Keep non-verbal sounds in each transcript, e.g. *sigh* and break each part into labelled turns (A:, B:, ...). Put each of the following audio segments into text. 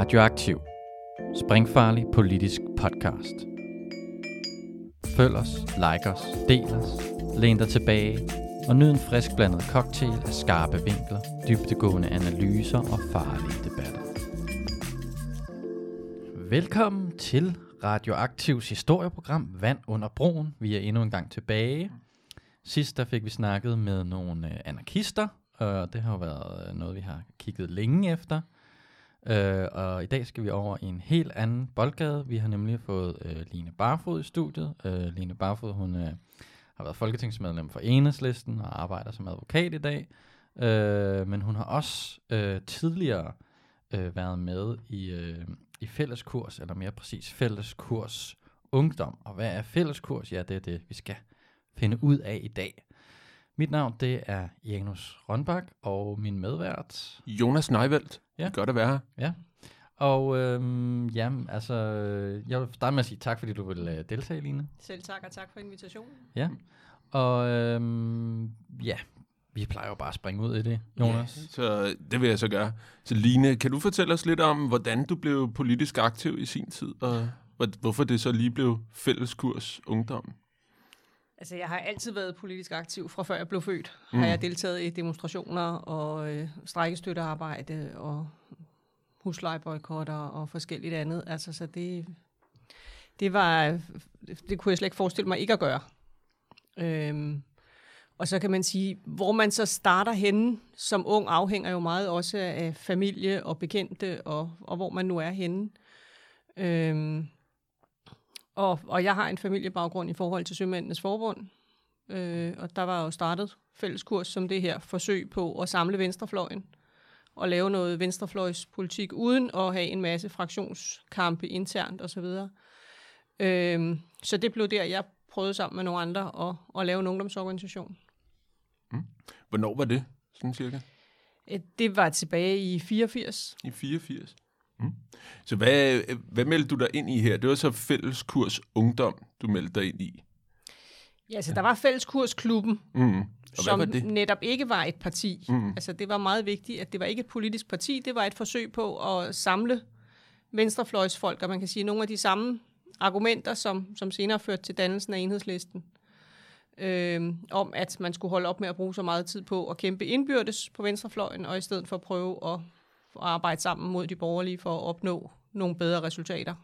A: Radioaktiv. Springfarlig politisk podcast. Følg os, like os, del os, læn dig tilbage og nyd en frisk blandet cocktail af skarpe vinkler, dybtegående analyser og farlige debatter. Velkommen til Radioaktivs historieprogram Vand under broen. Vi er endnu en gang tilbage. Sidst der fik vi snakket med nogle øh, anarkister, og det har jo været øh, noget, vi har kigget længe efter. Øh, og i dag skal vi over i en helt anden boldgade. Vi har nemlig fået øh, Line Barfod i studiet. Øh, Line Barfod, hun øh, har været folketingsmedlem for Enhedslisten og arbejder som advokat i dag. Øh, men hun har også øh, tidligere øh, været med i, øh, i fælleskurs, eller mere præcis fælleskurs ungdom. Og hvad er fælleskurs? Ja, det er det, vi skal finde ud af i dag. Mit navn, det er Janus Rønbak, og min medvært,
B: Jonas Neuveldt.
A: Ja.
B: Ja. Godt at være her.
A: Ja. Og øhm, jamen, altså, jeg vil starte med at sige tak, fordi du vil øh, deltage, Line.
C: Selv tak, og tak for invitationen.
A: Ja. Og øhm, ja, vi plejer jo bare at springe ud i det, Jonas.
B: Så det vil jeg så gøre. Så Line, kan du fortælle os lidt om, hvordan du blev politisk aktiv i sin tid, og hvor- hvorfor det så lige blev fælleskurs ungdom?
C: Altså, jeg har altid været politisk aktiv fra før jeg blev født. Mm. Har jeg deltaget i demonstrationer og øh, strækkestøttearbejde og huslejeboykotter og forskelligt andet. Altså, så det, det var, det kunne jeg slet ikke forestille mig ikke at gøre. Øhm, og så kan man sige, hvor man så starter henne som ung, afhænger jo meget også af familie og bekendte, og, og hvor man nu er henne. Øhm, og, og jeg har en familiebaggrund i forhold til Sømændenes Forbund, øh, og der var jo startet fælleskurs som det her forsøg på at samle venstrefløjen og lave noget venstrefløjspolitik uden at have en masse fraktionskampe internt osv. Øh, så det blev der, jeg prøvede sammen med nogle andre at, at lave en ungdomsorganisation.
B: Hvornår var det, sådan cirka?
C: Øh, Det var tilbage i 84.
B: I 84? Mm. Så hvad, hvad meldte du dig ind i her? Det var så fælleskurs ungdom, du meldte dig ind i.
C: Ja, så der var Fælleskursklubben,
B: Mm.
C: Som netop ikke var et parti.
B: Mm.
C: Altså, det var meget vigtigt, at det var ikke et politisk parti, det var et forsøg på at samle venstrefløjsfolk, og man kan sige nogle af de samme argumenter, som, som senere førte til dannelsen af enhedslisten, øh, om at man skulle holde op med at bruge så meget tid på at kæmpe indbyrdes på venstrefløjen, og i stedet for at prøve at, at arbejde sammen mod de borgerlige for at opnå nogle bedre resultater.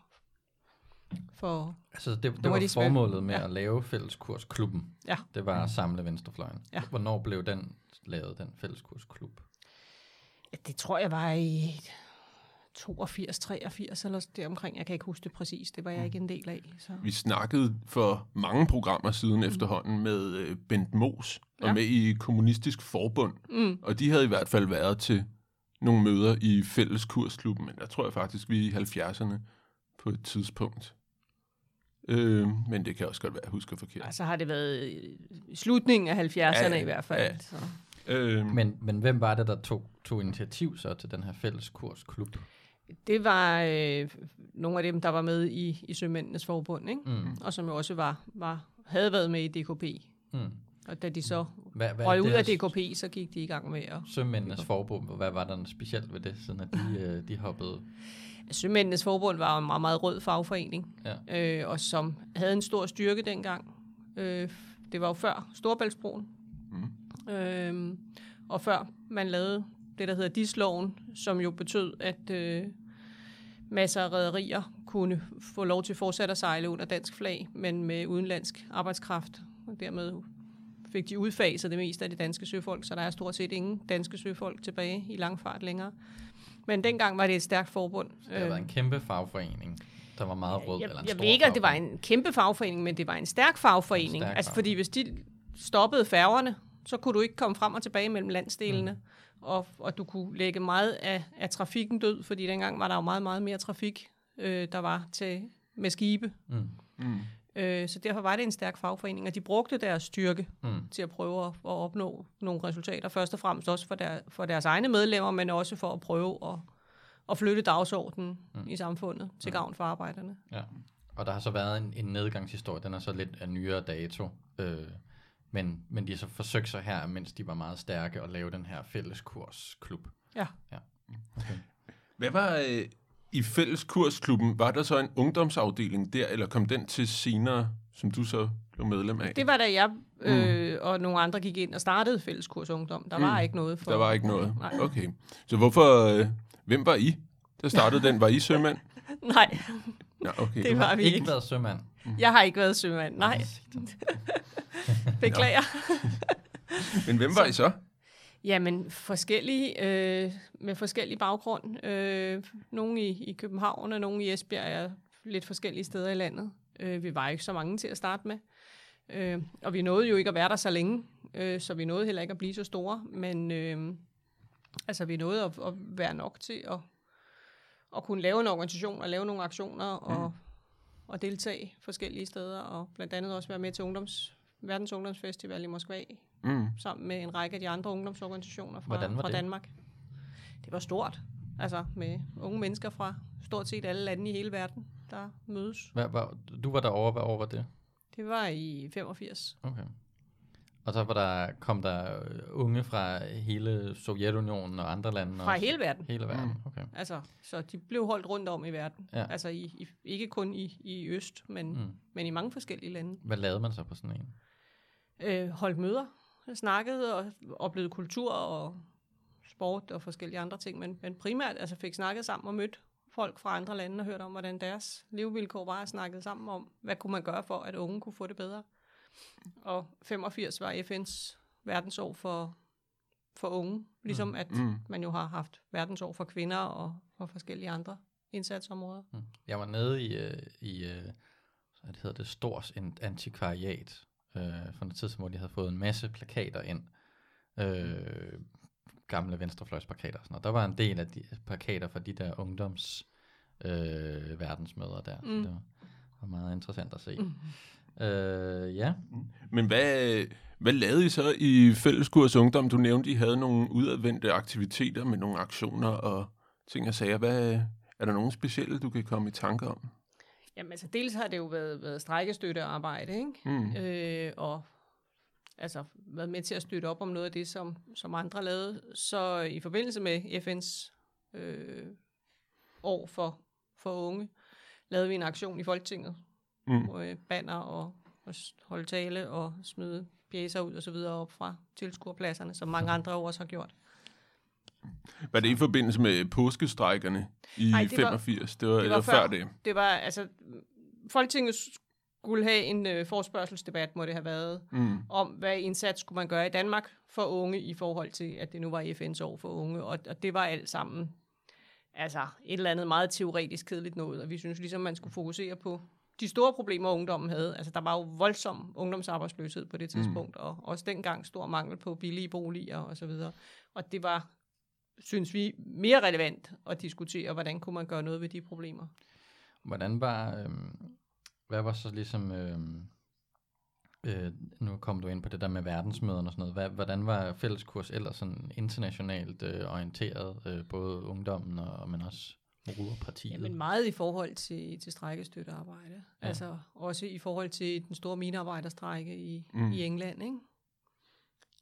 C: For,
A: Altså, det, det var
C: de
A: formålet med
C: ja.
A: at lave fælleskursklubben.
C: ja.
A: Det var at samle venstrefløjen.
C: Ja.
A: Hvornår blev den lavet, den fælleskursklub?
C: Det tror jeg var i 82, 83 eller deromkring. Jeg kan ikke huske det præcis. Det var jeg ikke en del af. Så.
B: Vi snakkede for mange programmer siden mm. efterhånden med øh, Bent Mos, og
C: Ja.
B: med i Kommunistisk Forbund.
C: Mm.
B: Og de havde i hvert fald været til nogle møder i fælleskursklubben, men der tror jeg faktisk, vi er i 70'erne på et tidspunkt. Øh, men det kan også godt være, at jeg husker forkert.
C: Ja, så har det været i slutningen af 70'erne
B: Ja,
C: i hvert fald.
B: ja.
C: Så.
B: Øh,
A: Men, men hvem var det, der tog, tog initiativ så til den her fælleskursklub?
C: Det var øh, nogle af dem, der var med i, i Sømændenes Forbund, ikke?
A: Mm.
C: og som jo også var, var, havde været med i DKP.
A: Mm.
C: Og da de så
A: Hvad, hvad
C: røg ud af DKP, så gik de i gang med at...
A: Sømændenes forbund, hvad var der specielt ved det, siden at de, *laughs* øh, de hoppede?
C: Sømændenes Forbund var en meget, meget rød fagforening,
A: Ja.
C: øh, og som havde en stor styrke dengang. Øh, det var jo før Storbæltsbroen,
B: mm.
C: øh, og før man lavede det, der hedder DIS-loven, som jo betød, at øh, masser af rædderier kunne få lov til fortsat at sejle under dansk flag, men med udenlandsk arbejdskraft. Og dermed fik de udfaset det meste af de danske søfolk, så der er stort set ingen danske søfolk tilbage i langfart længere. Men dengang var det et stærkt forbund.
A: Det har været en kæmpe fagforening, der var meget rød.
C: jeg,
A: eller en
C: jeg
A: stor
C: ved ikke, om det var en kæmpe fagforening, men det var en stærk fagforening.
A: En stærk
C: altså, fordi hvis de stoppede færgerne, så kunne du ikke komme frem og tilbage mellem landsdelene. Mm. Og, og du kunne lægge meget af, af trafikken død, fordi dengang var der jo meget, meget mere trafik, øh, der var til med skibe.
A: Mm.
B: Mm.
C: Øh, så derfor var det en stærk fagforening, og de brugte deres styrke
A: Mm.
C: til at prøve at, at opnå nogle resultater. Først og fremmest også for, der, for deres egne medlemmer, men også for at prøve at, at flytte dagsordenen mm. i samfundet til gavn for arbejderne.
A: Ja. Og der har så været en, en nedgangshistorie, den er så lidt af nyere dato. Øh, men, men de har så forsøgt sig her, mens de var meget stærke, at lave den her fælleskursklub.
C: Ja.
A: ja. Okay.
B: Hvad var øh, I fælleskursklubben, var der så en ungdomsafdeling der, eller kom den til senere, som du så blev medlem af?
C: Det var da jeg øh, og nogle andre gik ind og startede Fælleskurs Ungdom. Der var
B: Mm.
C: ikke noget for...
B: Der var ikke noget?
C: Nej.
B: Okay. Så hvorfor, øh, hvem var I, der startede den? Var I sømænd? *laughs*
C: Nej,
B: Ja, okay.
C: det var vi
A: Ikke
C: ikke.
A: været sømand.
C: Jeg har ikke været sømand. Nej, *laughs* beklager.
B: Men hvem var I så?
C: Jamen, forskellige, øh, med forskellig baggrund. Øh, nogle i, i København, og nogle i Esbjerg er lidt forskellige steder i landet. Øh, vi var ikke så mange til at starte med. Øh, og vi nåede jo ikke at være der så længe, øh, så vi nåede heller ikke at blive så store. Men øh, altså, vi nåede at, at være nok til at, at kunne lave en organisation og lave nogle aktioner og, og deltage forskellige steder. Og blandt andet også være med til ungdoms, Verdens Ungdomsfestival i Moskva
B: Mm.
C: sammen med en række af de andre ungdomsorganisationer fra,
A: Hvordan var
C: fra
A: det?
C: Danmark. Det var stort. Altså med unge mennesker fra stort set alle lande i hele verden, der mødes.
A: Hvad, var, du var derovre, hvad år var det?
C: Det var i 85.
A: Okay. Og så var der, kom der øh, unge fra hele Sovjetunionen og andre lande?
C: Fra
A: også?
C: hele verden.
A: Hele verden, okay.
C: Altså, så de blev holdt rundt om i verden.
A: Ja.
C: Altså i, i, ikke kun i, i øst, men, mm.
A: Mm.
C: men i mange forskellige lande.
A: Hvad lavede man så på sådan en?
C: Øh, holdt møder, snakkede og oplevede kultur og sport og forskellige andre ting, men, men primært altså fik snakket sammen og mødt folk fra andre lande og hørt om, hvordan deres levevilkår var og snakket sammen om, hvad kunne man gøre for, at unge kunne få det bedre. Og 85 var FN's verdensår for, for unge, ligesom at
B: Mm.
C: man jo har haft verdensår for kvinder og for forskellige andre indsatsområder.
A: Mm. Jeg var nede i, øh, i øh, hvad det hedder det, Stors antikvariat øh, for noget tid, siden, hvor de havde fået en masse plakater ind. Øh, gamle venstrefløjsplakater og sådan noget. Der var en del af de plakater fra de der ungdoms øh, verdensmøder der. Mm.
C: Mm.
A: Så det var, var meget interessant at se.
C: Mm.
A: Øh, ja,
B: Men hvad, hvad lavede I så i Fælleskurs Ungdom? Du nævnte, I havde nogle udadvendte aktiviteter med nogle aktioner og ting og sager. Hvad, er der nogen specielle, du kan komme i tanke om?
C: Jamen altså, dels har det jo været, været strækkestøttearbejde, ikke?
B: Mm.
C: øh, og altså været med til at støtte op om noget af det, som, som andre lavede. Så i forbindelse med FN's øh, år for, for unge, lavede vi en aktion i Folketinget,
B: Mm.
C: hvor øh, banner og, og holde tale og smide pjæser ud og så videre op fra tilskuerpladserne, som mange andre også har gjort.
B: Var det i forbindelse med påskestrækkerne i
C: Nej, det var-
B: 85? Det var,
C: det
B: det
C: var
B: var før.
C: før.
B: før det.
C: Det var altså, Folketinget skulle have en øh, forspørgselsdebat, må det have været,
B: Mm.
C: om, hvad indsats skulle man gøre i Danmark for unge i forhold til, at det nu var FN's år for unge. Og, og det var alt sammen altså et eller andet meget teoretisk kedeligt noget, og vi synes ligesom, man skulle fokusere på de store problemer, ungdommen havde. Altså, der var jo voldsom ungdomsarbejdsløshed på det tidspunkt, mm. og også dengang stor mangel på billige boliger og så videre. Og det var, synes vi, mere relevant at diskutere, hvordan kunne man gøre noget ved de problemer.
A: Hvordan var, øhm, hvad var så ligesom, øhm, øh, nu kom du ind på det der med verdensmøderne og sådan noget, hvad, hvordan var fælleskurs ellers sådan internationalt øh, orienteret, øh, både ungdommen og, men også moderpartiet?
C: Jamen meget i forhold til, til strækkestøttearbejde.
A: Ja.
C: Altså også i forhold til den store minearbejderstrække i,
B: mm.
C: i England, ikke?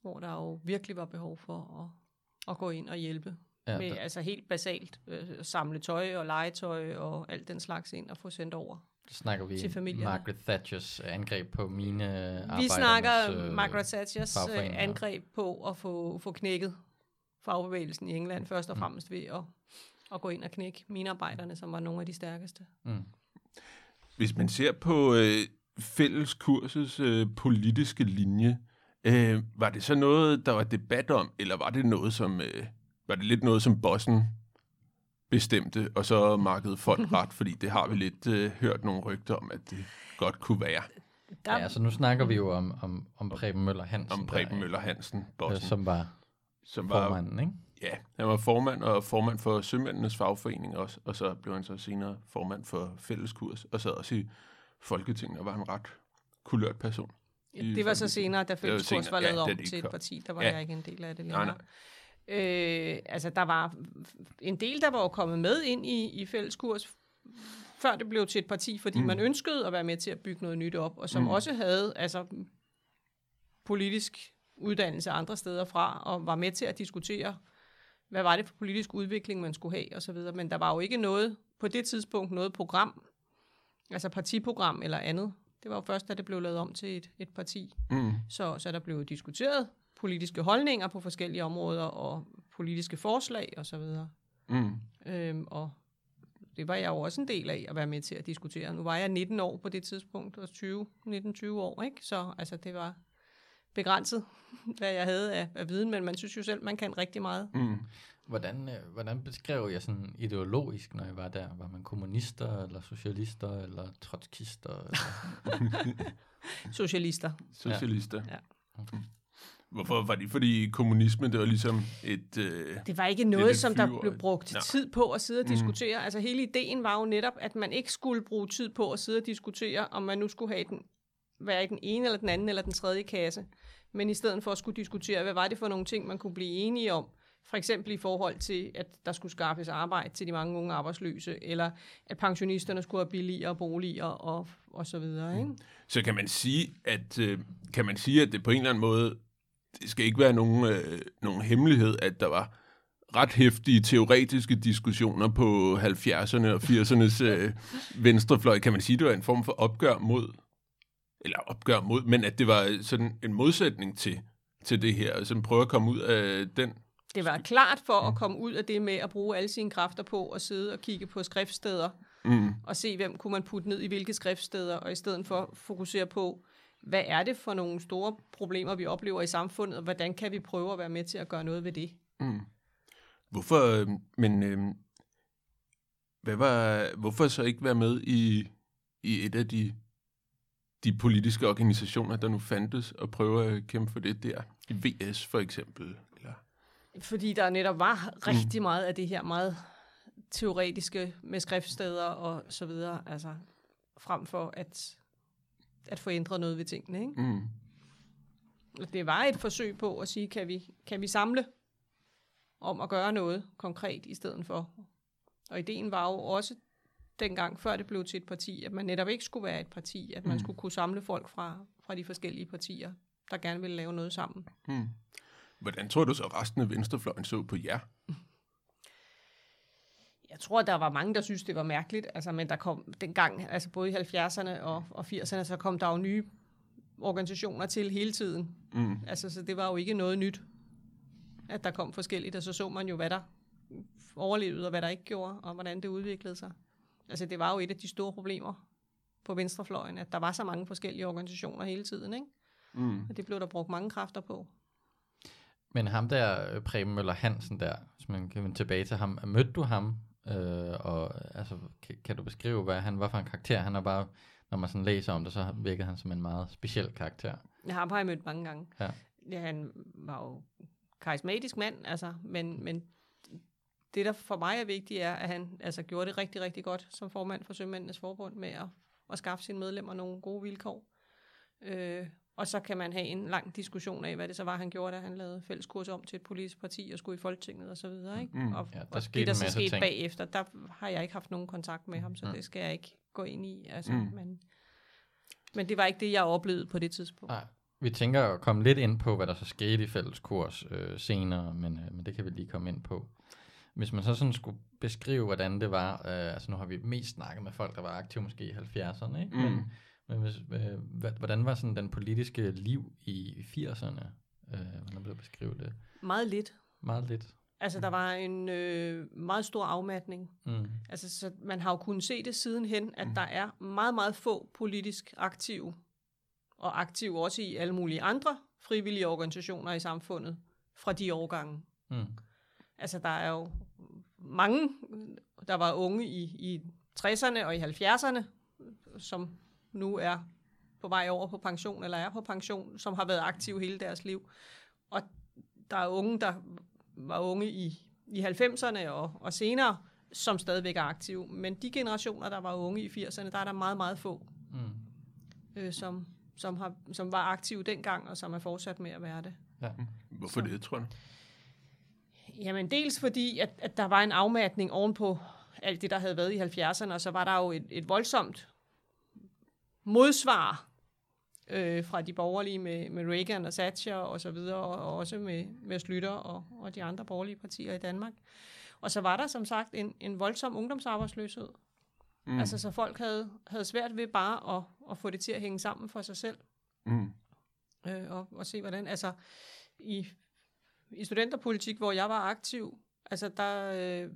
C: hvor der jo virkelig var behov for at, at gå ind og hjælpe.
A: ja,
C: med
A: der,
C: altså helt basalt øh, samle tøj og legetøj og alt den slags ind og få sendt over.
A: der snakker vi
C: til.
A: Margaret Thatchers angreb på mine
C: Vi snakker
A: øh,
C: Margaret Thatchers øh, angreb på at få, få knækket fagbevægelsen i England, først og
A: Mm.
C: fremmest ved at, at gå ind og knække minearbejderne, som var nogle af de stærkeste.
A: Mm.
B: Hvis man ser på øh, fælleskursets øh, politiske linje, øh, var det så noget, der var debat om, eller var det noget, som øh, var det lidt noget, som bossen bestemte, og så markede folk *laughs* ret, fordi det har vi lidt øh, hørt nogle rygter om, at det godt kunne være
C: Der,
A: Ja, altså nu snakker vi jo om, om, om Preben Møller Hansen,
B: om Preben Møller Hansen,
A: øh,
B: bossen,
A: som var
B: som var
A: formanden, ikke?
B: Ja, han var formand og formand for Sømændenes fagforening også, og så blev han så senere formand for Fælleskurs, og sad også i Folketinget og var en ret kulørt person. I
C: Det var så senere, da
B: var
C: Fælleskurs
B: senere,
C: var
B: ja,
C: lavet
B: da
C: om til et parti. Der var
B: Ja.
C: jeg ikke en del af det
B: Nej,
C: længere. Øh, altså, der var en del, der var kommet med ind i, i Fælleskurs, før det blev til et parti, fordi
B: Mm.
C: man ønskede at være med til at bygge noget nyt op, og som
B: Mm.
C: også havde altså, politisk uddannelse andre steder fra, og var med til at diskutere hvad var det for politisk udvikling, man skulle have, og så videre. Men der var jo ikke noget, på det tidspunkt, noget program, altså partiprogram eller andet. Det var jo først, da det blev lavet om til et, et parti.
B: Mm.
C: Så, så der blev diskuteret politiske holdninger på forskellige områder, og politiske forslag, og så videre.
B: Mm.
C: Øhm, og det var jeg jo også en del af at være med til at diskutere. Nu var jeg 19 år på det tidspunkt, og 20, 19-20 år, ikke? Så altså, det var begrænset, *laughs* hvad jeg havde af, af viden, men man synes jo selv, man kan rigtig meget.
B: Mm.
A: Hvordan, øh, hvordan beskrev jeg sådan ideologisk, når jeg var der? Var man kommunister, eller socialister, eller trotskister? Eller? *laughs*
C: Socialister.
B: Socialister.
C: Ja.
B: Mm. Hvorfor var det? Fordi kommunisme, det var ligesom et... Øh,
C: Det var ikke noget, som der blev brugt
B: Nå.
C: tid på at sidde og
B: Mm.
C: diskutere. Altså hele ideen var jo netop, at man ikke skulle bruge tid på at sidde og diskutere, om man nu skulle have den, være i den ene eller den anden eller den tredje kasse. Men i stedet for at skulle diskutere, hvad var det for nogle ting, man kunne blive enige om. For eksempel i forhold til, at der skulle skaffes arbejde til de mange unge arbejdsløse, eller at pensionisterne skulle have billigere boliger og, og så videre. Ikke?
B: så kan man sige, at øh, kan man sige, at det på en eller anden måde, det skal ikke være nogen, øh, nogen hemmelighed, at der var ret hæftige teoretiske diskussioner på 70'erne og 80'ernes øh, venstrefløj. Kan man sige, det var en form for opgør mod, eller opgør mod, men at det var sådan en modsætning til, til det her, og sådan prøve at komme ud af den.
C: Det var klart for at komme ud af det med at bruge alle sine kræfter på at sidde og kigge på skriftsteder,
B: Mm,
C: og se, hvem kunne man putte ned i hvilke skriftsteder, og i stedet for fokusere på, hvad er det for nogle store problemer, vi oplever i samfundet, og hvordan kan vi prøve at være med til at gøre noget ved det?
B: mm. Hvorfor, øh, men øh, hvad var, hvorfor så ikke være med i, i et af de, de politiske organisationer, der nu fandtes, og prøve at kæmpe for det der? I VS for eksempel?
C: Fordi der netop var rigtig meget af det her meget teoretiske med skriftsteder og så videre, altså frem for at, at få ændret noget ved tingene. Ikke?
B: Mm,
C: Det var et forsøg på at sige, kan vi, kan vi samle om at gøre noget konkret i stedet for. Og ideen var jo også dengang, før det blev til et parti, at man netop ikke skulle være et parti, at man
B: Mm.
C: skulle kunne samle folk fra, fra de forskellige partier, der gerne ville lave noget sammen.
B: mm. Hvordan tror du så, resten af venstrefløjen så på jer?
C: Jeg tror, der var mange, der synes, det var mærkeligt, altså, men der kom dengang, altså både i 70'erne og, og 80'erne, så kom der jo nye organisationer til hele tiden.
B: Mm,
C: Altså, så det var jo ikke noget nyt, at der kom forskelligt, og så så man jo, hvad der overlevede, og hvad der ikke gjorde, og hvordan det udviklede sig. Altså, det var jo et af de store problemer på venstrefløjen, at der var så mange forskellige organisationer hele tiden, ikke?
B: mm.
C: Og det blev der brugt mange kræfter på.
A: Men ham der, øh, Preben Møller Hansen der, hvis man kan vende tilbage til ham, mødte du ham? Øh, og altså, kan, kan du beskrive, hvad han var for en karakter? Han er bare, når man sådan læser om det, så virker han som en meget speciel karakter.
C: Jeg har bare mødt mange gange.
A: Ja.
C: ja han var jo karismatisk mand, altså, men, men det, der for mig er vigtigt, er, at han altså, gjorde det rigtig, rigtig godt som formand for Sømændenes Forbund med at, at skaffe sine medlemmer nogle gode vilkår. Øh, og så kan man have en lang diskussion af, hvad det så var, han gjorde, da han lavede fælleskurs om til et politisk parti og skulle i Folketinget og så videre. Ikke?
B: Mm.
C: Og,
A: Ja, der
C: og
A: skete
C: det, der så skete
A: ting.
C: bagefter, der har jeg ikke haft nogen kontakt med ham, så
A: Mm.
C: det skal jeg ikke gå ind i. Altså,
B: Mm.
C: men, men det var ikke det, jeg oplevede på det tidspunkt.
A: Nej. Vi tænker at komme lidt ind på, hvad der så skete i fælleskurs øh, senere, men, øh, men det kan vi lige komme ind på. Hvis man så sådan skulle beskrive, hvordan det var, øh, altså nu har vi mest snakket med folk, der var aktive måske i 70'erne, ikke?
B: Mm.
A: Men, men hvis, øh, hvordan var sådan den politiske liv i 80'erne? Øh, hvordan blev det beskrive det?
C: Meget lidt.
A: Meget lidt.
C: Altså, der var en øh, meget stor afmatning.
A: Mm.
C: Altså, så man har jo kunnet se det sidenhen, at der er meget, meget få politisk aktive, og aktive også i alle mulige andre frivillige organisationer i samfundet fra de årgange.
A: Mm.
C: Altså, der er jo mange, der var unge i, i 60'erne og i 70'erne, som nu er på vej over på pension, eller er på pension, som har været aktive hele deres liv. Og der er unge, der var unge i, i 90'erne og, og senere, som stadigvæk er aktive. Men de generationer, der var unge i 80'erne, der er der meget, meget få,
A: Mm.
C: øh, som, som, har, som var aktive dengang, og som er fortsat med at være det.
A: Ja.
B: Hvorfor det, tror du?
C: Jamen dels fordi, at, at der var en afmatning ovenpå alt det, der havde været i 70'erne, og så var der jo et, et voldsomt modsvar øh, fra de borgerlige med, med Reagan og Thatcher og så videre, og, og også med, med Slytter og, og de andre borgerlige partier i Danmark. Og så var der som sagt en, en voldsom ungdomsarbejdsløshed. Mm. Altså så folk havde, havde svært ved bare at, at få det til at hænge sammen for sig selv.
B: Mm.
C: Øh, og, og se hvordan, altså i, i studenterpolitik, hvor jeg var aktiv, altså der øh,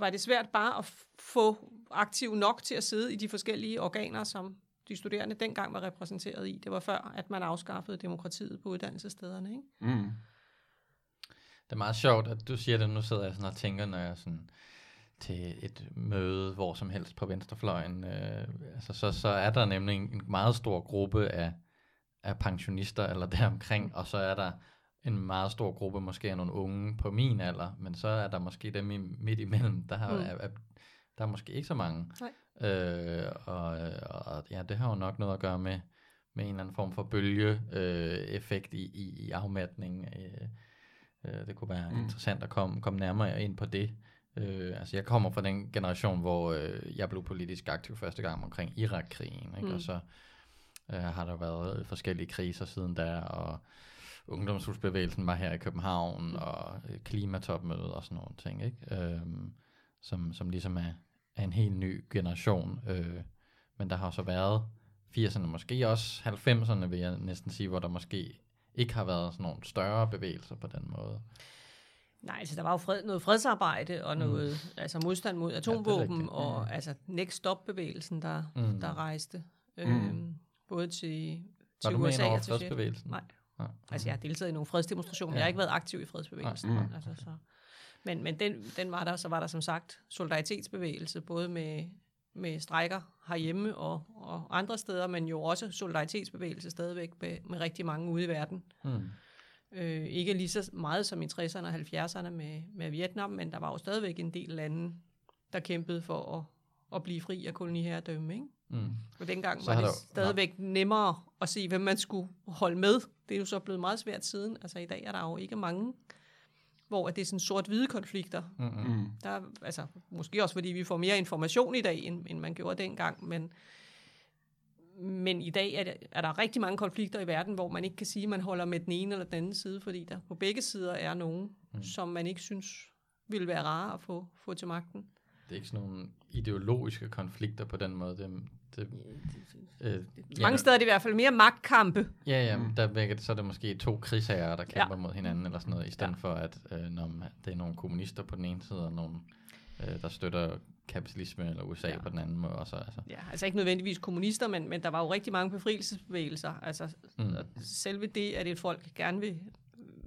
C: var det svært bare at få aktiv nok til at sidde i de forskellige organer, som de studerende dengang var repræsenteret i. Det var før, at man afskaffede demokratiet på uddannelsesstederne. Ikke?
B: Mm.
A: Det er meget sjovt, at du siger det. Nu sidder jeg sådan og tænker, når jeg sådan til et møde, hvor som helst på venstrefløjen, øh, altså så, så er der nemlig en, en meget stor gruppe af, af pensionister eller deromkring, og så er der en meget stor gruppe, måske af nogle unge på min alder, men så er der måske dem i, midt imellem, der, har,
C: mm.
A: er, er, der er måske ikke så mange.
C: Nej.
A: Øh, og, og ja, det har jo nok noget at gøre med, med en eller anden form for bølgeeffekt øh, effekt i, i, i afmatning. Øh, øh, det kunne være
B: Mm.
A: mm. interessant at komme, komme nærmere ind på det. Øh, altså jeg kommer fra den generation, hvor øh, jeg blev politisk aktiv første gang omkring Irak-krigen, ikke?
C: Mm.
A: og så øh, har der været forskellige kriser siden da, og ungdomshusbevægelsen var her i København, og øh, klimatopmødet og sådan nogle ting, ikke? Øhm, som, som ligesom er, er en helt ny generation. Øh, men der har så været 80'erne, måske også 90'erne, vil jeg næsten sige, hvor der måske ikke har været sådan nogle større bevægelser på den måde.
C: Nej, altså der var jo fred, noget fredsarbejde og noget mm. altså modstand mod atomvåben og
A: Mm.
C: altså Next Stop-bevægelsen, der,
A: Mm.
C: der rejste.
B: Mm.
C: Øhm, både til,
A: Var
C: til
A: du med
C: USA og til
A: fredsbevægelsen?
C: Nej.
A: Nej.
C: Altså, jeg har deltaget i nogle fredsdemonstrationer, ja. jeg
A: Ja.
C: har ikke været aktiv i fredsbevægelsen.
B: Nej.
C: Mm. Altså, så. Men, men den, den var der, så var der som sagt solidaritetsbevægelse, både med, med strækker herhjemme og, og andre steder, men jo også solidaritetsbevægelse stadigvæk med, med rigtig mange ude i verden.
A: Mm.
C: Øh, ikke lige så meget som i 60'erne og 70'erne med, med Vietnam, men der var jo stadigvæk en del lande, der kæmpede for at, at blive fri af koloniherredømme. Ikke?
A: Mm.
C: Og dengang
A: Så
C: var det
A: der-
C: stadigvæk nemmere at se, hvem man skulle holde med. Det er jo så blevet meget svært siden. Altså i dag er der jo ikke mange, hvor det er sådan sort-hvide konflikter.
A: Mm-hmm.
B: Mm.
C: Der, er- altså, måske også fordi vi får mere information i dag, end, end man gjorde dengang, men, men i dag er, det, er der rigtig mange konflikter i verden, hvor man ikke kan sige, at man holder med den ene eller den anden side, fordi der på begge sider er nogen, mm. som man ikke synes ville være rare at få, få til magten.
A: Det er ikke sådan nogle ideologiske konflikter på den måde. Det, det, øh,
C: Mange steder er det i hvert fald mere magtkampe.
A: Ja, ja, mm. der vækker det, så er det måske to krigsherrer, der kæmper
C: Ja.
A: ja. mod hinanden, eller sådan noget, i stedet
C: Ja.
A: ja. for, at øh, når man, det er nogle kommunister på den ene side, og nogle, øh, der støtter kapitalisme eller USA
C: Ja.
A: ja. på den anden måde. Også, altså.
C: Ja, altså ikke nødvendigvis kommunister, men, men der var jo rigtig mange befrielsesbevægelser. Altså
A: Mm.
C: selve det, at et folk gerne vil,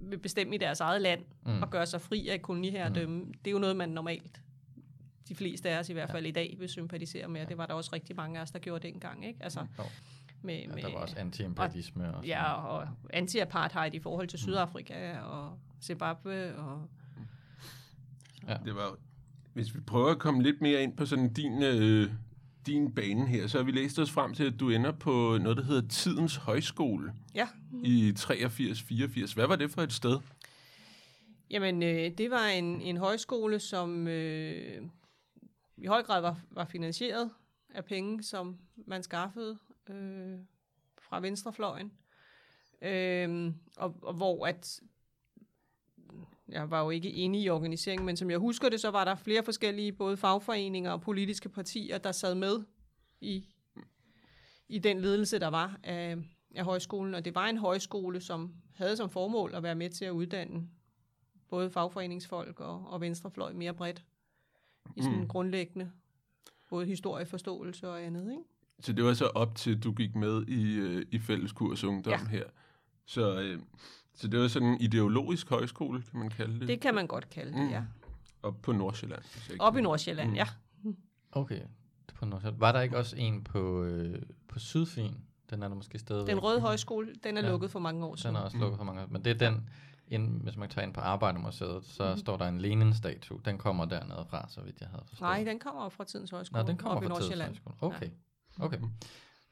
C: vil bestemme i deres eget land. Mm. og gøre sig fri af koloniherredømme, mm. det er jo noget, man normalt, de fleste af os i hvert fald ja. i dag, vil sympatisere med. Og det var der også rigtig mange af os, der gjorde dengang. Ikke? Altså,
A: Jo.
C: med,
A: Ja,
C: med,
A: der var også anti-imperialisme. Og,
C: ja, og anti-apartheid i forhold til Sydafrika og Zimbabwe. Og,
B: Det var, hvis vi prøver at komme lidt mere ind på sådan din, øh, din bane her, så har vi læst os frem til, at du ender på noget, der hedder Tidens Højskole
C: ja,
B: i 83-84. Hvad var det for et sted?
C: Jamen, øh, det var en, en højskole, som øh, i høj grad var, var finansieret af penge, som man skaffede øh, fra venstrefløjen. Øh, og, og hvor at jeg var jo ikke inde i organiseringen, men som jeg husker det, så var der flere forskellige både fagforeninger og politiske partier, der sad med i, i den ledelse, der var af, af højskolen. Og det var en højskole, som havde som formål at være med til at uddanne både fagforeningsfolk og, og venstrefløj mere bredt i sådan mm. grundlæggende både historieforståelse og andet, ikke?
B: Så det var så op til, at du gik med i, øh, i fælleskurs ungdom
C: Ja.
B: her. Så, øh, så det var sådan en ideologisk højskole, kan man kalde det.
C: Det kan man godt kalde det,
B: Mm.
C: ja.
B: Op på Nordsjælland.
C: Op i Nordsjælland,
B: Mm.
C: ja.
A: Okay. På Nordsjælland. Var der ikke også en på, øh, på Sydfyn? Den er der måske stadigvæk.
C: Den røde højskole, den er
A: Ja.
C: lukket for mange år
A: Den
C: siden.
A: er også lukket for mange år. Men det er den, ind, hvis man tager ind på Arbejdermuseet, så
C: Mhm.
A: mm. står der en Lenin-statue. Den kommer dernede fra, så vidt jeg havde forstået.
C: Nej, den kommer fra tidens højskole.
A: Nå, den kommer fra Tidens. Højskole. Okay. Okay.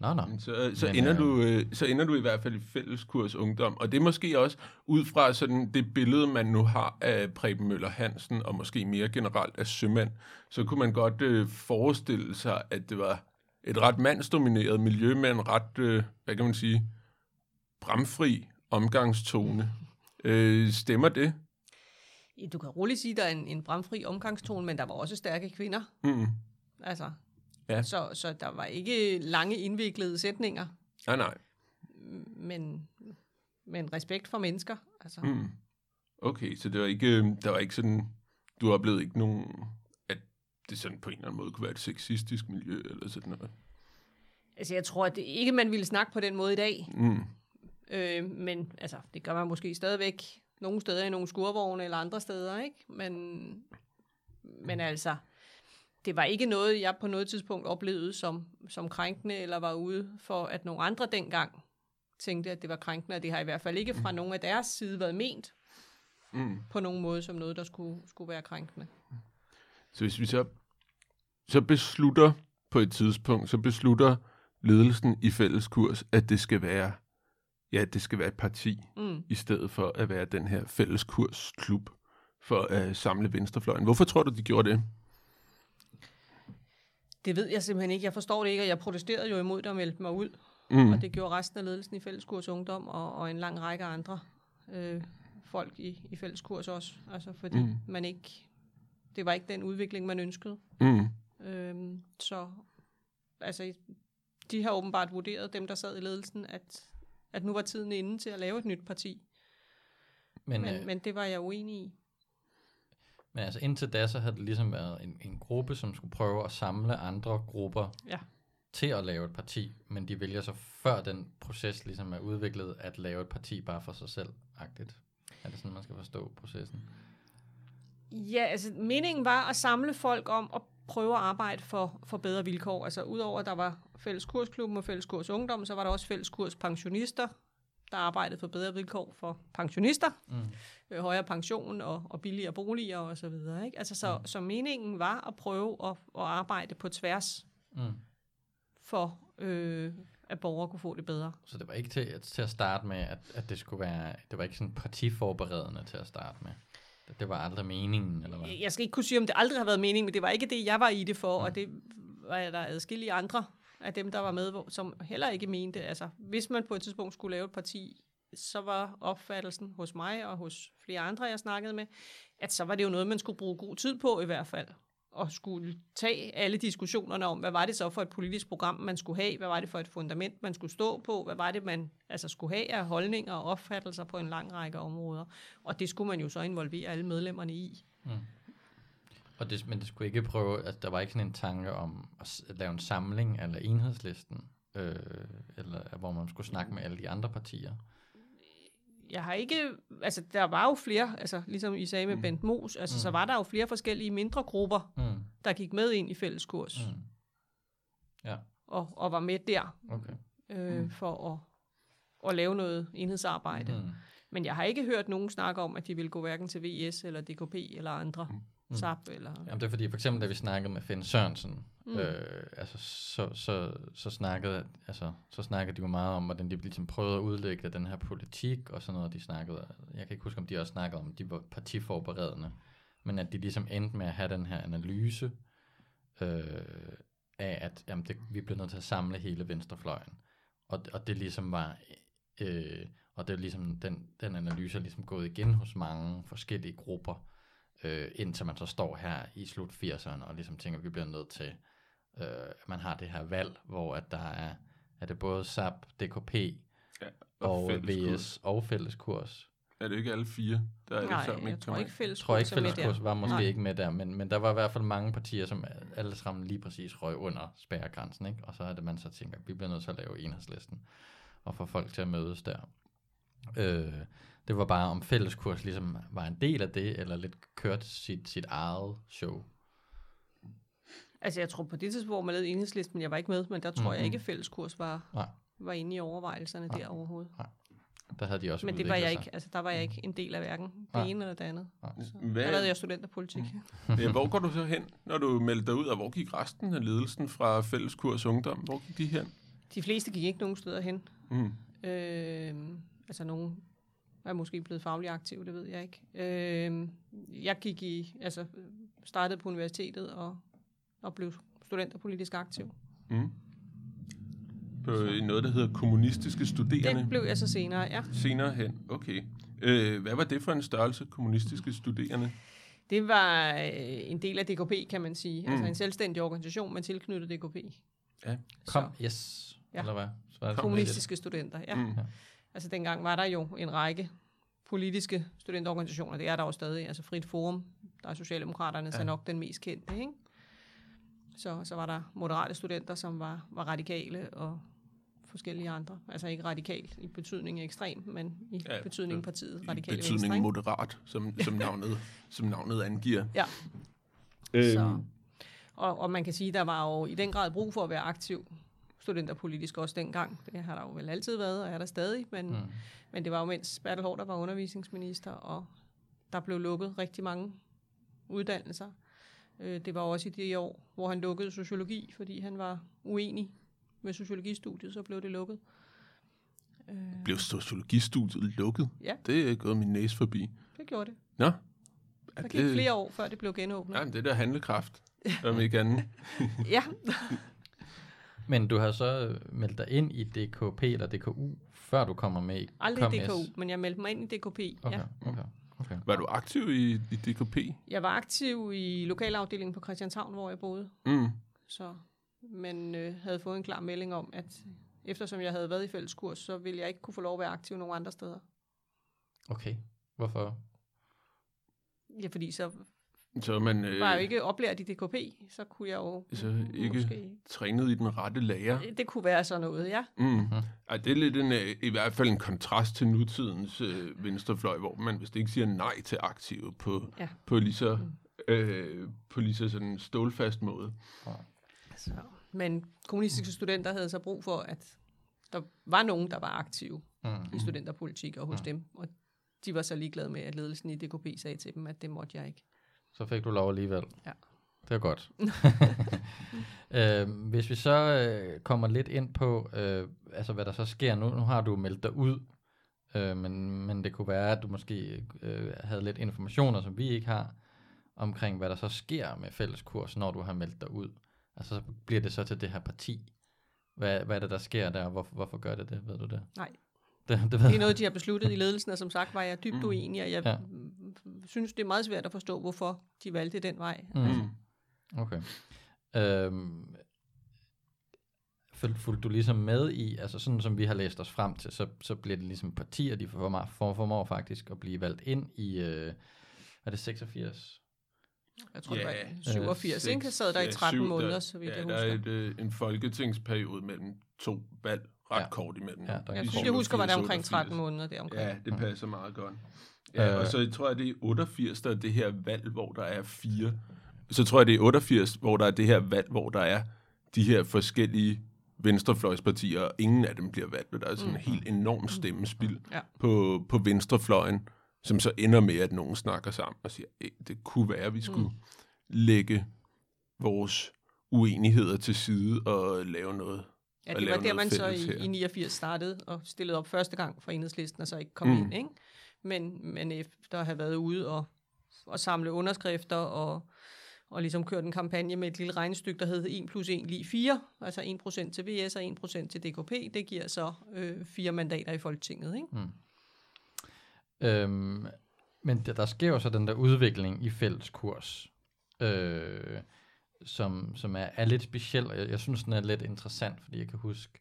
A: Nå, nå.
B: Så, så,
A: Men,
B: ender
A: øh,
B: du, øh, så ender du i hvert fald i fælleskurs ungdom. Og det er måske også ud fra sådan det billede, man nu har af Preben Møller Hansen, og måske mere generelt af sømand, så kunne man godt øh, forestille sig, at det var et ret mandsdomineret miljø med en ret, øh, hvad kan man sige, bramfri omgangstone. Øh, stemmer det?
C: Du kan roligt sige, at der er en, en bramfri omgangstone, men der var også stærke kvinder.
B: Mm.
C: Altså,
B: Ja.
C: så, så der var ikke lange indviklede sætninger,
B: Nej, nej.
C: men, men respekt for mennesker. Altså.
B: Mm. Okay, så det var ikke, øh, der var ikke sådan, du oplevede ikke nogen, at det sådan på en eller anden måde kunne være et sexistisk miljø, eller sådan noget?
C: Altså, jeg tror at det ikke, man ville snakke på den måde i dag.
B: Mm.
C: Øh, men altså, det gør man måske stadigvæk nogle steder i nogle skurvogne eller andre steder, ikke? Men, men altså, det var ikke noget, jeg på noget tidspunkt oplevede som, som krænkende, eller var ude for, at nogle andre dengang tænkte, at det var krænkende, og det har i hvert fald ikke fra nogen af deres side været ment
B: Mm.
C: på nogen måde som noget, der skulle, skulle være krænkende.
B: Så hvis vi så, så beslutter på et tidspunkt, så beslutter ledelsen i fælles kurs, at det skal være, ja, det skal være et parti,
C: Mm.
B: i stedet for at være den her fælles kursklub for at samle venstrefløjen. Hvorfor tror du, de gjorde det?
C: Det ved jeg simpelthen ikke. Jeg forstår det ikke, og jeg protesterede jo imod det og meldte mig ud.
B: Mm.
C: Og det gjorde resten af ledelsen i Fælleskurs Ungdom og, og en lang række andre øh, folk i, i Fælleskurs også. Altså fordi
B: Mm.
C: mm. man ikke, det var ikke den udvikling, man ønskede.
B: Mm.
C: Øhm, så altså, de har åbenbart vurderet, dem der sad i ledelsen, at, at nu var tiden inde til at lave et nyt parti.
A: Men,
C: Men,
A: øh,
C: men, det var jeg uenig i.
A: men altså indtil da, så havde det ligesom været en, en gruppe, som skulle prøve at samle andre grupper
C: Ja.
A: til at lave et parti, men de vælger så før den proces ligesom er udviklet, at lave et parti bare for sig selv-agtigt. Er det sådan, man skal forstå processen?
C: Ja, altså meningen var at samle folk om at prøve at arbejde for, for bedre vilkår. Altså udover at der var fælles kursklubben og fælles kurs ungdom, så var der også fælles kurs pensionister, der arbejdede for bedre vilkår for pensionister,
A: Mm.
C: øh, højere pension og, og billigere boliger og så videre. Ikke? Altså, så, mm. så meningen var at prøve at, at arbejde på tværs
A: Mm.
C: for, øh, at borgere kunne få det bedre.
A: Så det var ikke til, at, til at starte med, at, at det skulle være, det var ikke sådan partiforberedende til at starte med. Det, var aldrig meningen, eller hvad?
C: Jeg skal ikke kunne sige, om det aldrig har været meningen, men det var ikke det, jeg var i det for, mm. og det var der adskillige andre af dem, der var med, hvor- som heller ikke mente. Altså, hvis man på et tidspunkt skulle lave et parti, så var opfattelsen hos mig og hos flere andre, jeg snakkede med, at så var det jo noget, man skulle bruge god tid på i hvert fald. Og skulle tage alle diskussionerne om, hvad var det så for et politisk program, man skulle have, hvad var det for et fundament, man skulle stå på, hvad var det, man altså, skulle have af holdninger og opfattelser på en lang række områder. Og det skulle man jo så involvere alle medlemmerne i. Mm.
A: Og det, men det skulle ikke prøve, at der var ikke sådan en tanke om at, at lave en samling eller enhedslisten, øh, eller hvor man skulle snakke med alle de andre partier
C: jeg har ikke, altså der var jo flere, altså ligesom I sagde med mm. Bent Mos, altså mm. så var der jo flere forskellige mindre grupper,
A: Mm.
C: der gik med ind i fælleskurs mm.
A: Ja,
C: og, og var med der
A: okay.
C: øh, mm. for at, at lave noget enhedsarbejde. Mm. Men jeg har ikke hørt nogen snakke om, at de ville gå hverken til VS eller DKP eller andre. Mm. SAP eller...
A: Jamen det er fordi, for eksempel da vi snakkede med Finn Sørensen,
C: Mm.
A: mm. øh, altså, så, så, så, snakkede, altså, så snakkede de jo meget om, hvordan de ligesom prøvede at udlægge den her politik og sådan noget, de snakkede. Jeg kan ikke huske, om de også snakkede om, de var partiforberedende, men at de ligesom endte med at have den her analyse øh, af, at jamen, det, vi bliver nødt til at samle hele venstrefløjen. Og, og det ligesom var, øh, og det er ligesom, den, den analyse er ligesom gået igen hos mange forskellige grupper, øh, indtil man så står her i slut 80'erne og ligesom tænker, at vi bliver nødt til, øh, at man har det her valg, hvor at der er, er det både SAP, DKP
B: Ja,
A: og, og. VS og fælleskurs.
B: Er det ikke alle fire, der er
C: Nej,
B: sammen?
C: jeg tror ikke
A: Jeg
C: fælleskurs
A: tror ikke, fælleskurs var måske
C: Nej.
A: ikke med der, men, men der var i hvert fald mange partier, som alle sammen lige præcis røg under spærregrænsen, ikke? og så er det man så tænker, at vi bliver nødt til at lave enhedslisten og få folk til at mødes der. Øh, det var bare om fælleskurs ligesom var en del af det, eller lidt kørt sit, sit eget show.
C: Altså jeg tror på det tidspunkt, hvor man lavede enhedslisten, jeg var ikke med, men der tror mm-hmm. jeg ikke, at fælleskurs var,
A: Nej.
C: var inde i overvejelserne
A: Nej.
C: der overhovedet.
A: Der havde de også
C: Men det var jeg
A: sig.
C: ikke, altså der var jeg ikke en del af hverken det
A: Nej.
C: ene eller det andet. Så,
B: Hvad-
C: der lavede jeg studenterpolitik. *laughs*
B: Ja, hvor går du så hen, når du meldte dig ud, og hvor gik resten af ledelsen fra Fælleskurs Ungdom? Hvor gik de hen?
C: De fleste gik ikke nogen steder hen.
B: Mm.
C: Øh, altså nogen er måske blevet fagligt aktiv, det ved jeg ikke. Øh, jeg gik i, altså startede på universitetet og, og blev studenterpolitisk aktiv.
B: Mm. på i noget, der hedder kommunistiske studerende.
C: Det blev jeg så senere, ja.
B: Senere hen, okay. Øh, hvad var det for en størrelse, kommunistiske studerende?
C: Det var øh, en del af DKP, kan man sige. Mm. Altså en selvstændig organisation, men tilknyttet DKP.
B: Ja.
A: Kom, yes.
C: Ja.
A: Eller hvad? Så det
C: Kommunistiske studenter, ja.
B: Mm.
C: Altså dengang var der jo en række politiske studenterorganisationer. Det er der jo stadig. Altså Frit Forum, der er Socialdemokraterne, ja. så nok den mest kendte. Ikke? Så, så var der moderate studenter, som var, var radikale og forskellige andre. Altså ikke radikal i betydning ekstrem, men i
B: Ja,
C: betydning partiet
B: I
C: radikale
B: betydning
C: venstre.
B: moderat, som, som, navnet, som navnet angiver.
C: Ja.
B: Øhm,
C: Så, og, og man kan sige, der var jo i den grad brug for at være aktiv studenterpolitisk også dengang. Det har der jo vel altid været, og er der stadig. Men, mm. men det var jo mens Bertel Hård, der var undervisningsminister, og der blev lukket rigtig mange uddannelser. Øh, Det var også i det år, hvor han lukkede sociologi, fordi han var uenig med sociologistudiet, så blev det lukket. Øh,
B: Blev sociologistudiet lukket?
C: Ja.
B: Det er gået min næse forbi.
C: Det gjorde det.
B: Nå?
C: Der gik flere år, før det blev genåbnet.
B: Ja, men det er der handlekraft, *laughs* om ikke andet.
C: Ja, *laughs*
A: Men du har så øh, meldt dig ind i DKP eller DKU, før du kommer med i
C: aldrig
A: KMS.
C: DKU, men jeg meldte mig ind i DKP.
A: Okay,
C: Ja.
A: okay, okay.
B: Var du aktiv i, i DKP?
C: Jeg var aktiv i lokalafdelingen på Christianshavn, hvor jeg boede.
B: Mm.
C: Så, men øh, havde fået en klar melding om, at eftersom jeg havde været i fælleskurs, så ville jeg ikke kunne få lov at være aktiv nogen andre steder.
A: Okay, hvorfor?
C: Ja, fordi så
B: Så man øh,
C: var jeg jo ikke oplært i DKP, så kunne jeg jo
B: så ikke
C: måske...
B: trænet i den rette lærer.
C: Det kunne være sådan noget, ja.
B: Mm. Ej, det er lidt en, øh, i hvert fald en kontrast til nutidens øh, venstrefløj, hvor man vist ikke siger nej til aktive på,
C: Ja.
B: på lige så, øh, på lige så sådan stålfast måde.
C: Så. Men kommunistiske studenter havde så brug for, at der var nogen, der var aktive
A: Mm.
C: i studenterpolitik og hos dem. Og de var så ligeglade med, at ledelsen i DKP sagde til dem, at det måtte jeg ikke.
A: Så fik du lov alligevel.
C: Ja.
A: Det er godt. *laughs* *laughs* øh, hvis vi så øh, kommer lidt ind på, øh, altså hvad der så sker nu. Nu har du meldt dig ud, øh, men, men det kunne være, at du måske øh, havde lidt informationer, som vi ikke har, omkring hvad der så sker med fælleskurs, når du har meldt dig ud. Altså så bliver det så til det her parti. Hvad, hvad er det, der sker der, og hvorfor, hvorfor gør det det? Ved du det?
C: Nej.
A: Det, det ved
C: Det er noget, de har besluttet i ledelsen, og som sagt var jeg dybt
B: Mm.
C: uenig, og jeg
A: Ja.
C: ja. synes, det er meget svært at forstå, hvorfor de valgte den vej.
A: Mm.
B: Mm.
A: Okay. Øhm, fulgte du ligesom med i, altså sådan som vi har læst os frem til, så, så bliver det ligesom partier, de formår, for, formår faktisk at blive valgt ind i, øh, er det 86?
C: Jeg tror,
B: Ja,
C: det var 87,
B: Seks-
C: ikke? Jeg sad der i
B: ja,
C: 13
B: syv,
C: måneder,
B: der,
C: så vidt
B: ja,
C: jeg
B: der
C: husker.
B: er et, øh, en folketingsperiode mellem to valg, ret
A: Ja.
B: kort imellem.
A: Ja, der er
C: Jeg
A: I
C: synes, jeg husker, var det
B: 87,
C: omkring 13 måneder der omkring.
B: Ja, det passer meget godt. Ja,
A: Øh.
B: og så jeg tror jeg, det er 88, der er det her valg, hvor der er fire. Så tror jeg, det er 88, hvor der er det her valg, hvor der er de her forskellige venstrefløjspartier, og ingen af dem bliver valgt. Der er sådan en helt enorm stemmespil
C: Ja.
B: på, på venstrefløjen, som så ender med, at nogen snakker sammen og siger, "Ey, det kunne være, at vi skulle lægge vores uenigheder til side og lave noget.
C: Ja,
B: at
C: det var der, man så
B: fælles
C: i, i 89 startede og stillede op første gang for enhedslisten, og så ikke kom
B: Mm.
C: mm. ind. Ikke? Men, men efter at have været ude og, og samle underskrifter og, og ligesom kørt en kampagne med et lille regnestykke, der hed 1 plus 1 lige 4, altså 1% til VS og 1% til DKP, det giver så øh, fire mandater i Folketinget. Ikke?
A: Øhm, men der, der sker jo så den der udvikling i fælleskurs, øh, som, som er, er lidt speciel, og jeg, jeg synes, den er lidt interessant, fordi jeg kan huske,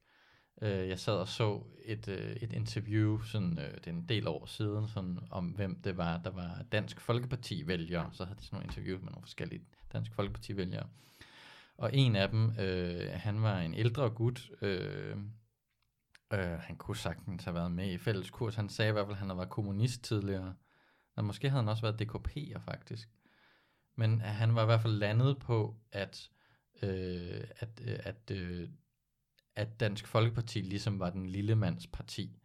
A: øh, jeg sad og så et, øh, et interview, sådan, øh, det er en del år siden, sådan, om hvem det var, der var Dansk Folkeparti-vælgere, så havde de sådan nogle interview med nogle forskellige Dansk Folkeparti-vælgere. Og en af dem, øh, han var en ældre gut, øh, Øh, han kunne sagtens have været med i fælles kurs. Han sagde i hvert fald, at han havde været kommunist tidligere. Og måske havde han også været DKP'er faktisk. Men han var i hvert fald landet på, at, øh, at, øh, at, øh, at Dansk Folkeparti ligesom var den lille mands parti.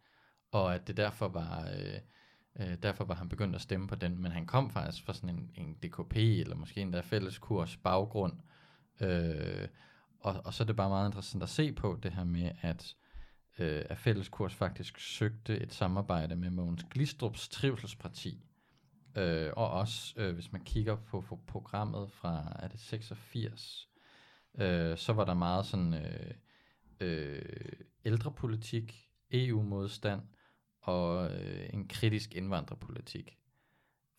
A: Og at det derfor var, øh, øh, derfor var han begyndt at stemme på den. Men han kom faktisk fra sådan en, en DKP, eller måske endda fælles kurs baggrund. Øh, og, og så er det bare meget interessant at se på det her med, at øh, at Fælleskurs faktisk søgte et samarbejde med Mogens Glistrups Trivselsparti. Øh, og også, øh, hvis man kigger på, på programmet fra, er det 86, øh, så var der meget sådan, øh, øh, ældrepolitik, EU-modstand og øh, en kritisk indvandrerpolitik.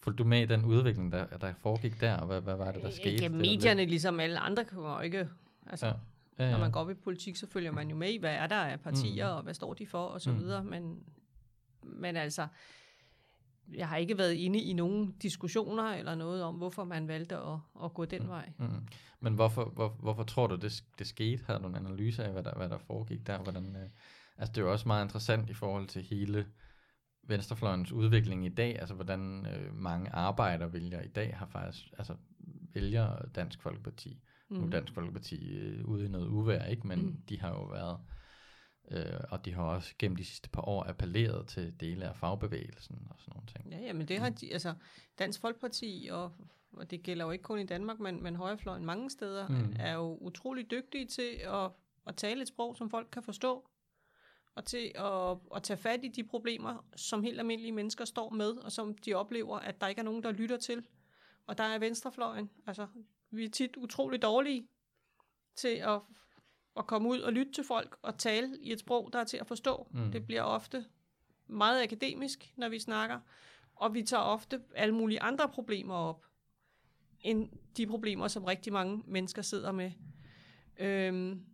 A: Fulgte du med i den udvikling, der, der foregik der, og hvad, hvad var det, der skete?
C: Ja,
A: er
C: medierne, ligesom alle andre, kan jo ikke... Altså,
A: ja.
C: Ja,
A: ja.
C: Når man går op i politik, så følger man jo med i, hvad er der af partier, mm. og hvad står de for, og så
A: Mm.
C: videre. Men, men altså, jeg har ikke været inde i nogen diskussioner eller noget om, hvorfor man valgte at, at gå den vej.
A: Mm. Men hvorfor, hvor, hvorfor tror du, det, det skete? Har du en analyse af, hvad der, hvad der foregik der? Hvordan, øh, altså, det er jo også meget interessant i forhold til hele venstrefløjens udvikling i dag, altså hvordan øh, mange arbejdervælgere i dag har faktisk, altså vælger Dansk Folkeparti. Mm. Nu er Dansk Folkeparti øh, ude i noget uvær, ikke? men
C: Mm.
A: mm. de har jo været, øh, og de har også gennem de sidste par år appelleret til dele af fagbevægelsen og sådan nogle ting.
C: Ja, ja, men det har de, altså Dansk Folkeparti, og, og det gælder jo ikke kun i Danmark, men, men højrefløjen mange steder,
A: Mm.
C: mm. er jo utrolig dygtige til at, at tale et sprog, som folk kan forstå, og til at, at tage fat i de problemer, som helt almindelige mennesker står med, og som de oplever, at der ikke er nogen, der lytter til. Og der er venstrefløjen. Altså, vi er tit utrolig dårlige til at, at komme ud og lytte til folk og tale i et sprog, der er til at forstå.
A: Mm.
C: Det bliver ofte meget akademisk, når vi snakker, og vi tager ofte alle mulige andre problemer op, end de problemer, som rigtig mange mennesker sidder med. Øhm,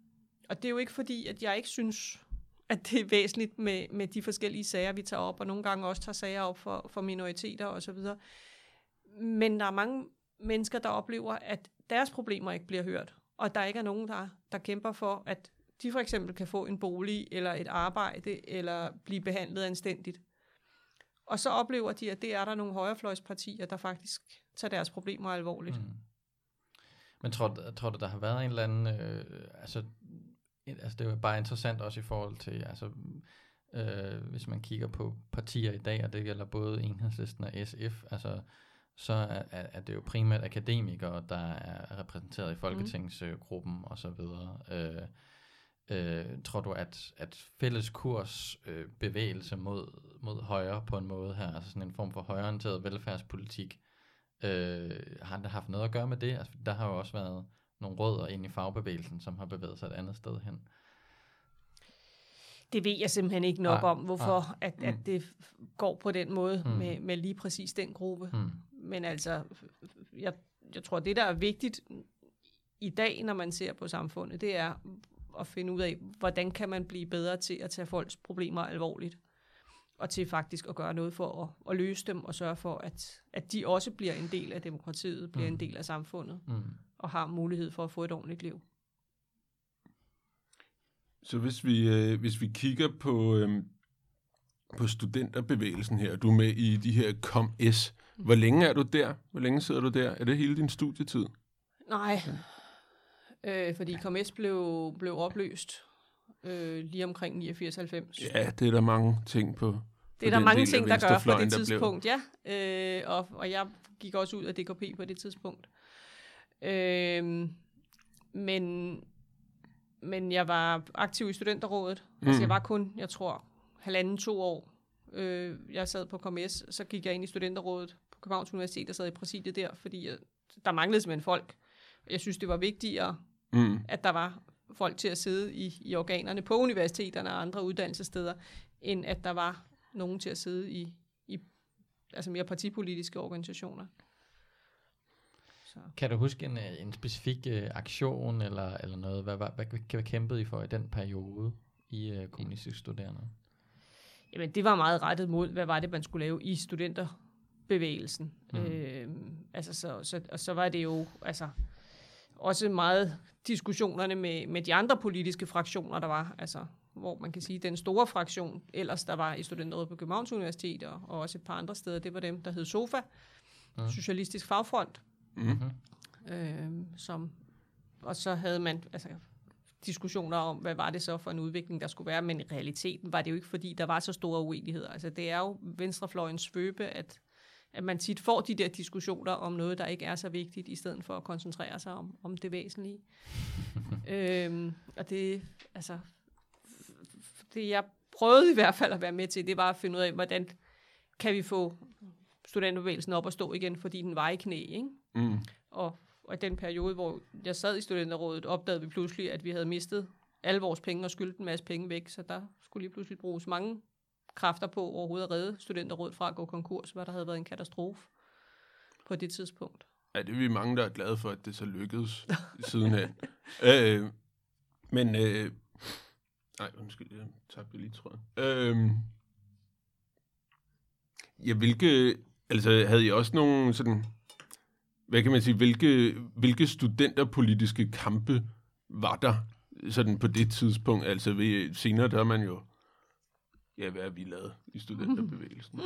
C: og det er jo ikke fordi, at jeg ikke synes, at det er væsentligt med, med de forskellige sager, vi tager op, og nogle gange også tager sager op for, for minoriteter osv. Men der er mange mennesker, der oplever, at deres problemer ikke bliver hørt, og der ikke er nogen, der, der kæmper for, at de for eksempel kan få en bolig, eller et arbejde, eller blive behandlet anstændigt. Og så oplever de, at det er der nogle højrefløjspartier, der faktisk tager deres problemer alvorligt. Mm.
A: Men tror, tror du, der har været en eller anden, øh, altså, altså det er jo bare interessant også i forhold til, altså, øh, hvis man kigger på partier i dag, og det gælder både Enhedslisten og SF, altså, så er, er det jo primært akademikere, der er repræsenteret i folketingsgruppen og så videre. Øh, øh, tror du, at, at fælles kurs øh, bevægelse mod, mod højre på en måde her, altså sådan en form for højreorienteret velfærdspolitik, øh, har det haft noget at gøre med det? Altså, der har jo også været nogle rødder ind i fagbevægelsen, som har bevæget sig et andet sted hen.
C: Det ved jeg simpelthen ikke nok
A: Nej,
C: om, hvorfor
A: nej.
C: at, at
A: Mm.
C: det går på den måde
A: Mm.
C: med, med lige præcis den gruppe.
A: Hmm.
C: Men altså, jeg, jeg tror, det der er vigtigt i dag, når man ser på samfundet, det er at finde ud af, hvordan kan man blive bedre til at tage folks problemer alvorligt. Og til faktisk at gøre noget for at, at løse dem, og sørge for, at, at de også bliver en del af demokratiet, bliver
A: Mm.
C: en del af samfundet,
A: Hmm.
C: og har mulighed for at få et ordentligt liv.
B: Så hvis vi, øh, hvis vi kigger på, øh, på studenterbevægelsen her, du er med i de her COM-S. Hvor længe er du der? Hvor længe sidder du der? Er det hele din studietid?
C: Nej, øh, fordi KMS blev, blev opløst øh, lige omkring 89-90.
B: Ja, det er der mange ting på.
C: Det er der mange ting, der gør på det
B: der blev-
C: tidspunkt, ja. Øh, og, og jeg gik også ud af DKP på det tidspunkt. Øh, men, men jeg var aktiv i studenterrådet. Mm. Altså
B: Mm.
C: jeg var kun, jeg tror, halvanden, to år. Øh, jeg sad på KMS, så gik jeg ind i studenterrådet Københavns Universitet og sad i præsidiet der, fordi jeg, der manglede simpelthen folk. Jeg synes, det var vigtigere,
B: Mm.
C: at der var folk til at sidde i, i organerne på universiteterne og andre uddannelsessteder, end at der var nogen til at sidde i, i altså mere partipolitiske organisationer. Så.
A: Kan du huske en, øh, en specifik øh, aktion eller, eller noget? Hvad, hvad, hvad, hvad kæmpede I for i den periode i øh, kommunistisk studerende?
C: Jamen, det var meget rettet mod, hvad var det, man skulle lave i studenterbevægelsen.
A: Mhm.
C: Mm. Øh, altså, så, så, og så var det jo altså, også meget diskussionerne med, med de andre politiske fraktioner, der var. Altså, hvor man kan sige, den store fraktion, ellers der var i Studenterrådet på Københavns Universitet, og, og også et par andre steder, det var dem, der hed SOFA, mm. Socialistisk Fagfront,
B: Mm.
C: øh, som, og så havde man altså, diskussioner om, hvad var det så for en udvikling, der skulle være, men i realiteten var det jo ikke, fordi der var så store uenigheder. Altså, det er jo venstrefløjens svøbe, at, at man tit får de der diskussioner om noget, der ikke er så vigtigt, i stedet for at koncentrere sig om, om det væsentlige. *laughs* øhm, og det, altså, det jeg prøvede i hvert fald at være med til, det var at finde ud af, hvordan kan vi få studenterbevægelsen op at stå igen, fordi den var i knæ, ikke?
B: Mm.
C: Og, og i den periode, hvor jeg sad i studenterrådet, opdagede vi pludselig, at vi havde mistet alle vores penge og skyldte en masse penge væk, så der skulle lige pludselig bruges mange kræfter på overhovedet at redde studenterrådet fra at gå konkurs, hvad der havde været en katastrofe på det tidspunkt.
B: Ja, det er vi mange, der er glade for, at det så lykkedes *laughs* sidenhen. Øh, men, øh, nej, undskyld, jeg tabte lige tråden. Øh, ja, hvilke, altså havde I også nogle sådan, hvad kan man sige, hvilke, hvilke studenterpolitiske kampe var der sådan på det tidspunkt? Altså ved, senere der er man jo, ja, hvad har vi lavet i studenterbevægelsen?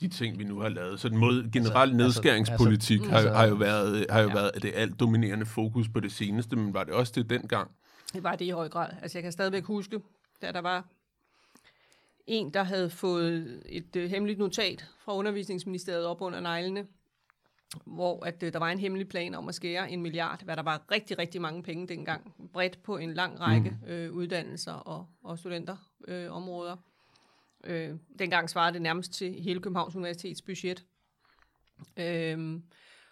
B: De ting, vi nu har lavet. Så den mod generel
A: Altså-
B: nedskæringspolitik
A: altså-
B: har, jo- har jo
A: altså-
B: været, har jo
C: Ja.
B: været det alt dominerende fokus på det seneste, men var det også det dengang?
C: Det var det i høj grad. Altså jeg kan stadigvæk huske, da der var en, der havde fået et øh, hemmeligt notat fra undervisningsministeriet op under neglene, hvor at, øh, der var en hemmelig plan om at skære en milliard, hvad der var rigtig, rigtig mange penge dengang, bredt på en lang række øh, uddannelser og, og studenterområder. Øh, områder. Øh, dengang svarede det nærmest til hele Københavns Universitets budget. Øh,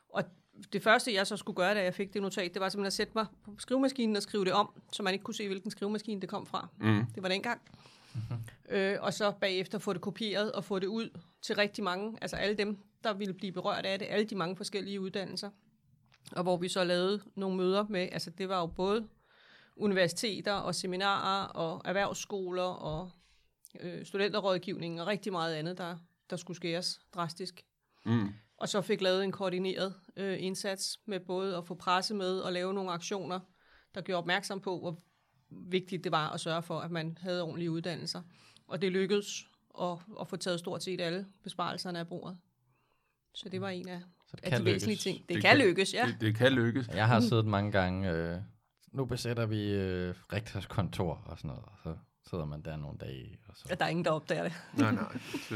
C: og det første, jeg så skulle gøre, da jeg fik det notat, det var simpelthen at sætte mig på skrivemaskinen og skrive det om, så man ikke kunne se, hvilken skrivemaskine det kom fra.
B: Mm.
C: Det var dengang. Øh, og så bagefter få det kopieret og få det ud til rigtig mange, altså alle dem, der ville blive berørt af det, alle de mange forskellige uddannelser. Og hvor vi så lavede nogle møder med, altså det var jo både universiteter og seminarer og erhvervsskoler og øh, studenterrådgivning og rigtig meget andet, der, der skulle skæres drastisk.
B: Mm.
C: Og så fik lavet en koordineret øh, indsats med både at få presse med og lave nogle aktioner, der gjorde opmærksom på, hvor vigtigt det var at sørge for, at man havde ordentlige uddannelser. Og det lykkedes at, at få taget stort set alle besparelserne af bordet. Så det var en af,
A: Så det
C: af de væsentlige
A: lykkes.
C: ting. Det,
B: Det
C: det
B: kan-
C: kan lykkes, ja.
B: Det, det kan lykkes.
A: Jeg har siddet mange gange, øh, nu besætter vi øh, rektors kontor og sådan noget, og så sidder man der nogle dage, og så,
C: At der er ingen, der opdager det. *laughs*
B: Nej, nej. Så,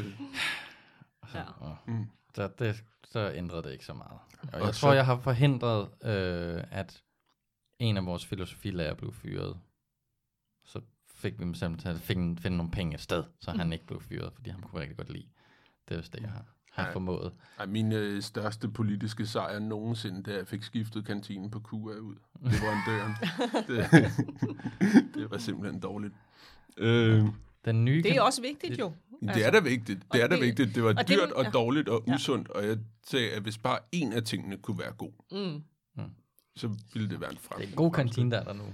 A: og så,
C: Ja.
A: og,
B: Mm.
A: så, det, så ændrede det ikke så meget. Og jeg
B: Og
A: tror,
B: så-
A: jeg har forhindret, øh, at en af vores filosofilærer blev fyret. Så fik vi simpelthen fik en, finde nogle penge et sted, så han ikke blev fyret, fordi han kunne rigtig godt lide. Det er det, jeg har, har
B: Ja.
A: formået.
B: Ej, min øh, største politiske sejr nogensinde, da jeg fik skiftet kantinen på QA ud. Det var en døren. *laughs* det, det var simpelthen dårligt. Øh,
A: Den nye
C: Det er
A: kan-
C: også vigtigt jo.
B: det er da vigtigt. Det
C: og
B: er da
C: det-
B: vigtigt. Det var
C: og det-
B: dyrt og
C: ja.
B: dårligt og
C: Ja.
B: usundt, og jeg sagde, at hvis bare en af tingene kunne være god,
C: Mm.
B: så ville det være en frem.
A: Det er en god kantine, der er der nu.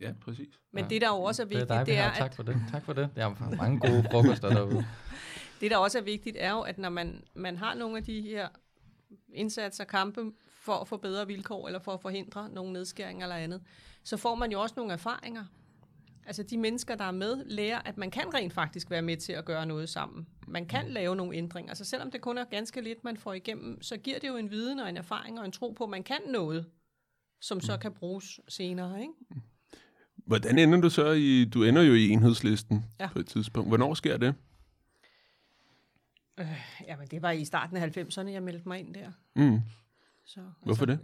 B: Ja, præcis.
C: Men
A: Ja.
C: det, der jo også er
A: Det er
C: vigtigt,
A: dig,
C: det er,
A: Tak for det. Tak for det. Der er mange gode frokoster derude. *laughs*
C: Det, der også er vigtigt, er jo, at når man, man har nogle af de her indsatser, kampe for at få bedre vilkår, eller for at forhindre nogle nedskæringer eller andet, så får man jo også nogle erfaringer. Altså de mennesker, der er med, lærer, at man kan rent faktisk være med til at gøre noget sammen. Man kan lave nogle ændringer. Altså selvom det kun er ganske lidt, man får igennem, så giver det jo en viden og en erfaring og en tro på, at man kan noget, som så kan bruges senere. Ikke?
B: Hvordan ender du så i... Du ender jo i enhedslisten
C: Ja.
B: på et tidspunkt. Hvornår sker det?
C: Jamen det var i starten af 90'erne, jeg meldte mig ind der.
B: Mm.
C: Så,
B: Hvorfor det?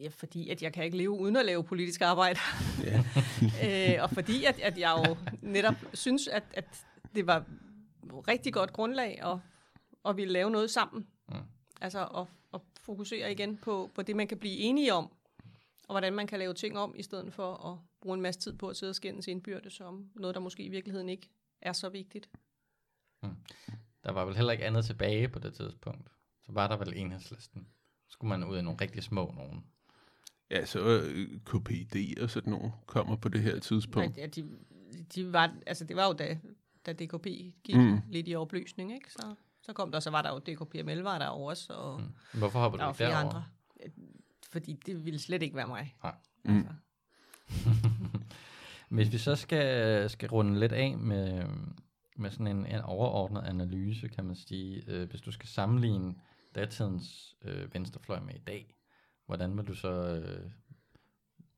C: Ja, fordi at jeg kan ikke leve uden at lave politisk arbejde.
B: Ja. *laughs*
C: øh, og fordi at, at jeg jo netop synes, at, at det var rigtig godt grundlag at, at ville lave noget sammen.
A: Mm.
C: Altså at, at fokusere igen på, på det, man kan blive enige om, og hvordan man kan lave ting om, i stedet for at bruge en masse tid på at sidde og skændes indbyrdes om noget, der måske i virkeligheden ikke er så vigtigt.
A: Der var vel heller ikke andet tilbage på det tidspunkt. Så var der vel enhedslisten. Så skulle man ud i nogle rigtig små nogen.
B: Ja, så øh, KPD og sådan nogle kommer på det her tidspunkt.
C: Ja, de, de var, altså det var jo da, da DKP gik
B: Mm.
C: lidt i opløsning, ikke? Så, så kom der, så var der jo DKPML, var der også, og mm.
A: Hvorfor hopper
C: der
A: du
C: flere andre. Fordi det ville slet ikke være mig.
A: Nej.
B: Mm.
C: Altså. *laughs*
A: Hvis vi så skal, skal runde lidt af med, med sådan en, en overordnet analyse, kan man sige, øh, hvis du skal sammenligne datidens øh, venstrefløj med i dag, hvordan vil du så, øh,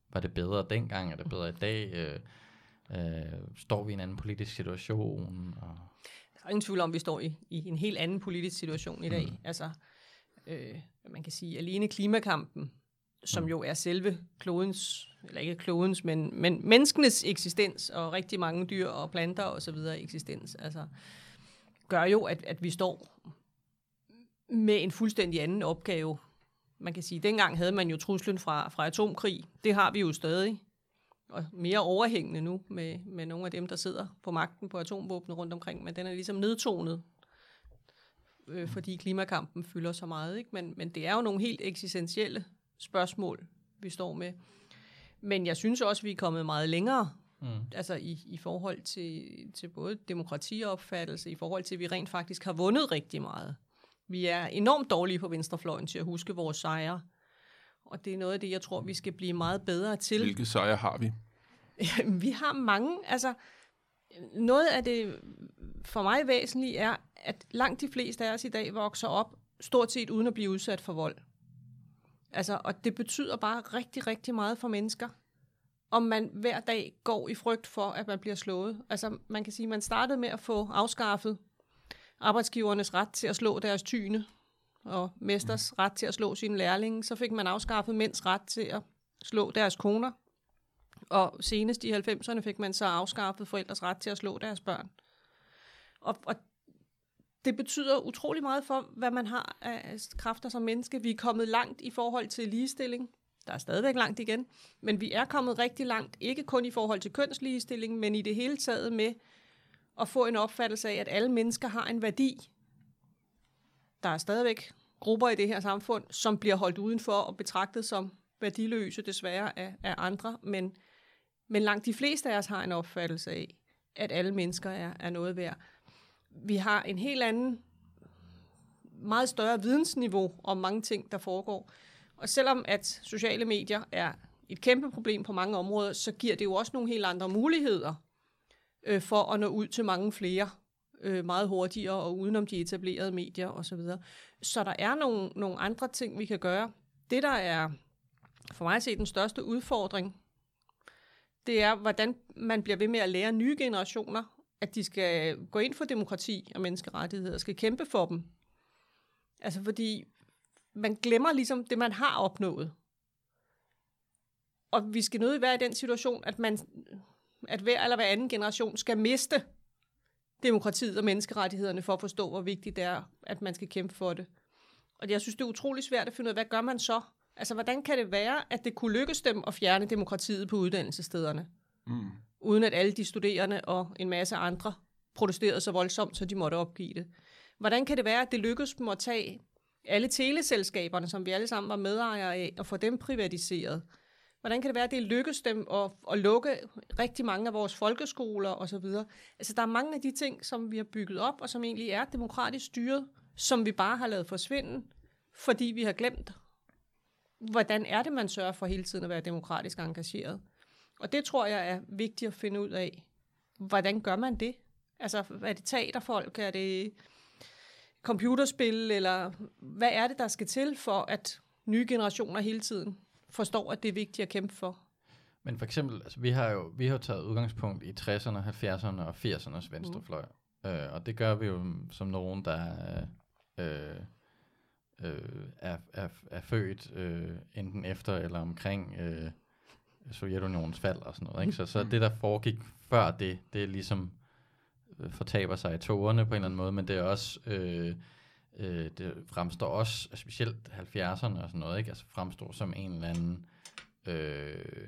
A: var det bedre dengang, er det bedre i dag, øh, øh, står vi i en anden politisk situation? Og,
C: Der er ingen tvivl om, at vi står i, i en helt anden politisk situation i dag. Mm. Altså, øh, man kan sige, alene klimakampen, som
A: Mm.
C: jo er selve klodens, eller ikke klodens, men, men menneskenes eksistens, og rigtig mange dyr og planter og så videre eksistens, altså, gør jo, at, at vi står med en fuldstændig anden opgave. Man kan sige, dengang havde man jo truslen fra, fra atomkrig. Det har vi jo stadig. og mere overhængende nu med, med nogle af dem, der sidder på magten på atomvåbne rundt omkring, men den er ligesom nedtonet, øh, fordi klimakampen fylder så meget. Ikke? Men, men det er jo nogle helt eksistentielle spørgsmål, vi står med. Men jeg synes også, vi er kommet meget længere Mm. Altså i, i forhold til, til både demokratiopfattelse, i forhold til, at vi rent faktisk har vundet rigtig meget. Vi er enormt dårlige på venstrefløjen til at huske vores sejre. Og det er noget af det, jeg tror, vi skal blive meget bedre til.
B: Hvilke sejre har vi? *laughs*
C: vi har mange. Altså, noget af det for mig væsentlige er, at langt de fleste af os i dag vokser op stort set uden at blive udsat for vold. Altså, og det betyder bare rigtig, rigtig meget for mennesker om man hver dag går i frygt for, at man bliver slået. Altså, man kan sige, at man startede med at få afskaffet arbejdsgivernes ret til at slå deres tyne, og mesters ret til at slå sine lærlinge. Så fik man afskaffet mænds ret til at slå deres koner. Og senest i 90'erne fik man så afskaffet forældres ret til at slå deres børn. Og, og det betyder utrolig meget for, hvad man har af kræfter som menneske. Vi er kommet langt i forhold til ligestilling. Der er stadigvæk langt igen, men vi er kommet rigtig langt, ikke kun i forhold til kønsligestilling, men i det hele taget med at få en opfattelse af, at alle mennesker har en værdi. Der er stadigvæk grupper i det her samfund, som bliver holdt udenfor og betragtet som værdiløse desværre af, af andre, men, men langt de fleste af os har en opfattelse af, at alle mennesker er, er noget værd. Vi har en helt anden, meget større vidensniveau om mange ting, der foregår. Og selvom at sociale medier er et kæmpe problem på mange områder, så giver det jo også nogle helt andre muligheder øh, for at nå ud til mange flere øh, meget hurtigere og udenom de etablerede medier osv. Så, så der er nogle, nogle andre ting, vi kan gøre. Det, der er for mig at se den største udfordring, det er, hvordan man bliver ved med at lære nye generationer, at de skal gå ind for demokrati og menneskerettigheder, skal kæmpe for dem. Altså fordi man glemmer ligesom det, man har opnået. Og vi skal nødt være i den situation, at, man, at hver eller hver anden generation skal miste demokratiet og menneskerettighederne for at forstå, hvor vigtigt det er, at man skal kæmpe for det. Og jeg synes, det er utrolig svært at finde ud af, hvad gør man så? Altså, hvordan kan det være, at det kunne lykkes dem at fjerne demokratiet på uddannelsesstederne? Mm. Uden at alle de studerende og en masse andre protesterede så voldsomt, så de måtte opgive det. Hvordan kan det være, at det lykkedes dem at tage alle teleselskaberne, som vi alle sammen var medejere af, og få dem privatiseret. Hvordan kan det være, at det lykkes dem at, at lukke rigtig mange af vores folkeskoler osv.? Altså, der er mange af de ting, som vi har bygget op, og som egentlig er demokratisk styret, som vi bare har lavet forsvinde, fordi vi har glemt, hvordan er det, man sørger for hele tiden at være demokratisk engageret. Og det tror jeg er vigtigt at finde ud af. Hvordan gør man det? Altså, er det teaterfolk? Er det computerspil, eller hvad er det, der skal til for, at nye generationer hele tiden forstår, at det er vigtigt at kæmpe for?
A: Men for eksempel, altså, vi har jo vi har taget udgangspunkt i 60'erne, 70'erne og 80'ernes venstrefløj. Mm. Øh, og det gør vi jo som nogen, der øh, øh, er, er, er født øh, enten efter eller omkring øh, Sovjetunionens fald og sådan noget. Ikke? Så, så det, der foregik før det, det er ligesom Øh, fortaber sig i tårerne på en eller anden måde, men det er også, øh, øh, det fremstår også, specielt 70'erne og sådan noget, ikke? Altså fremstår som en eller anden øh,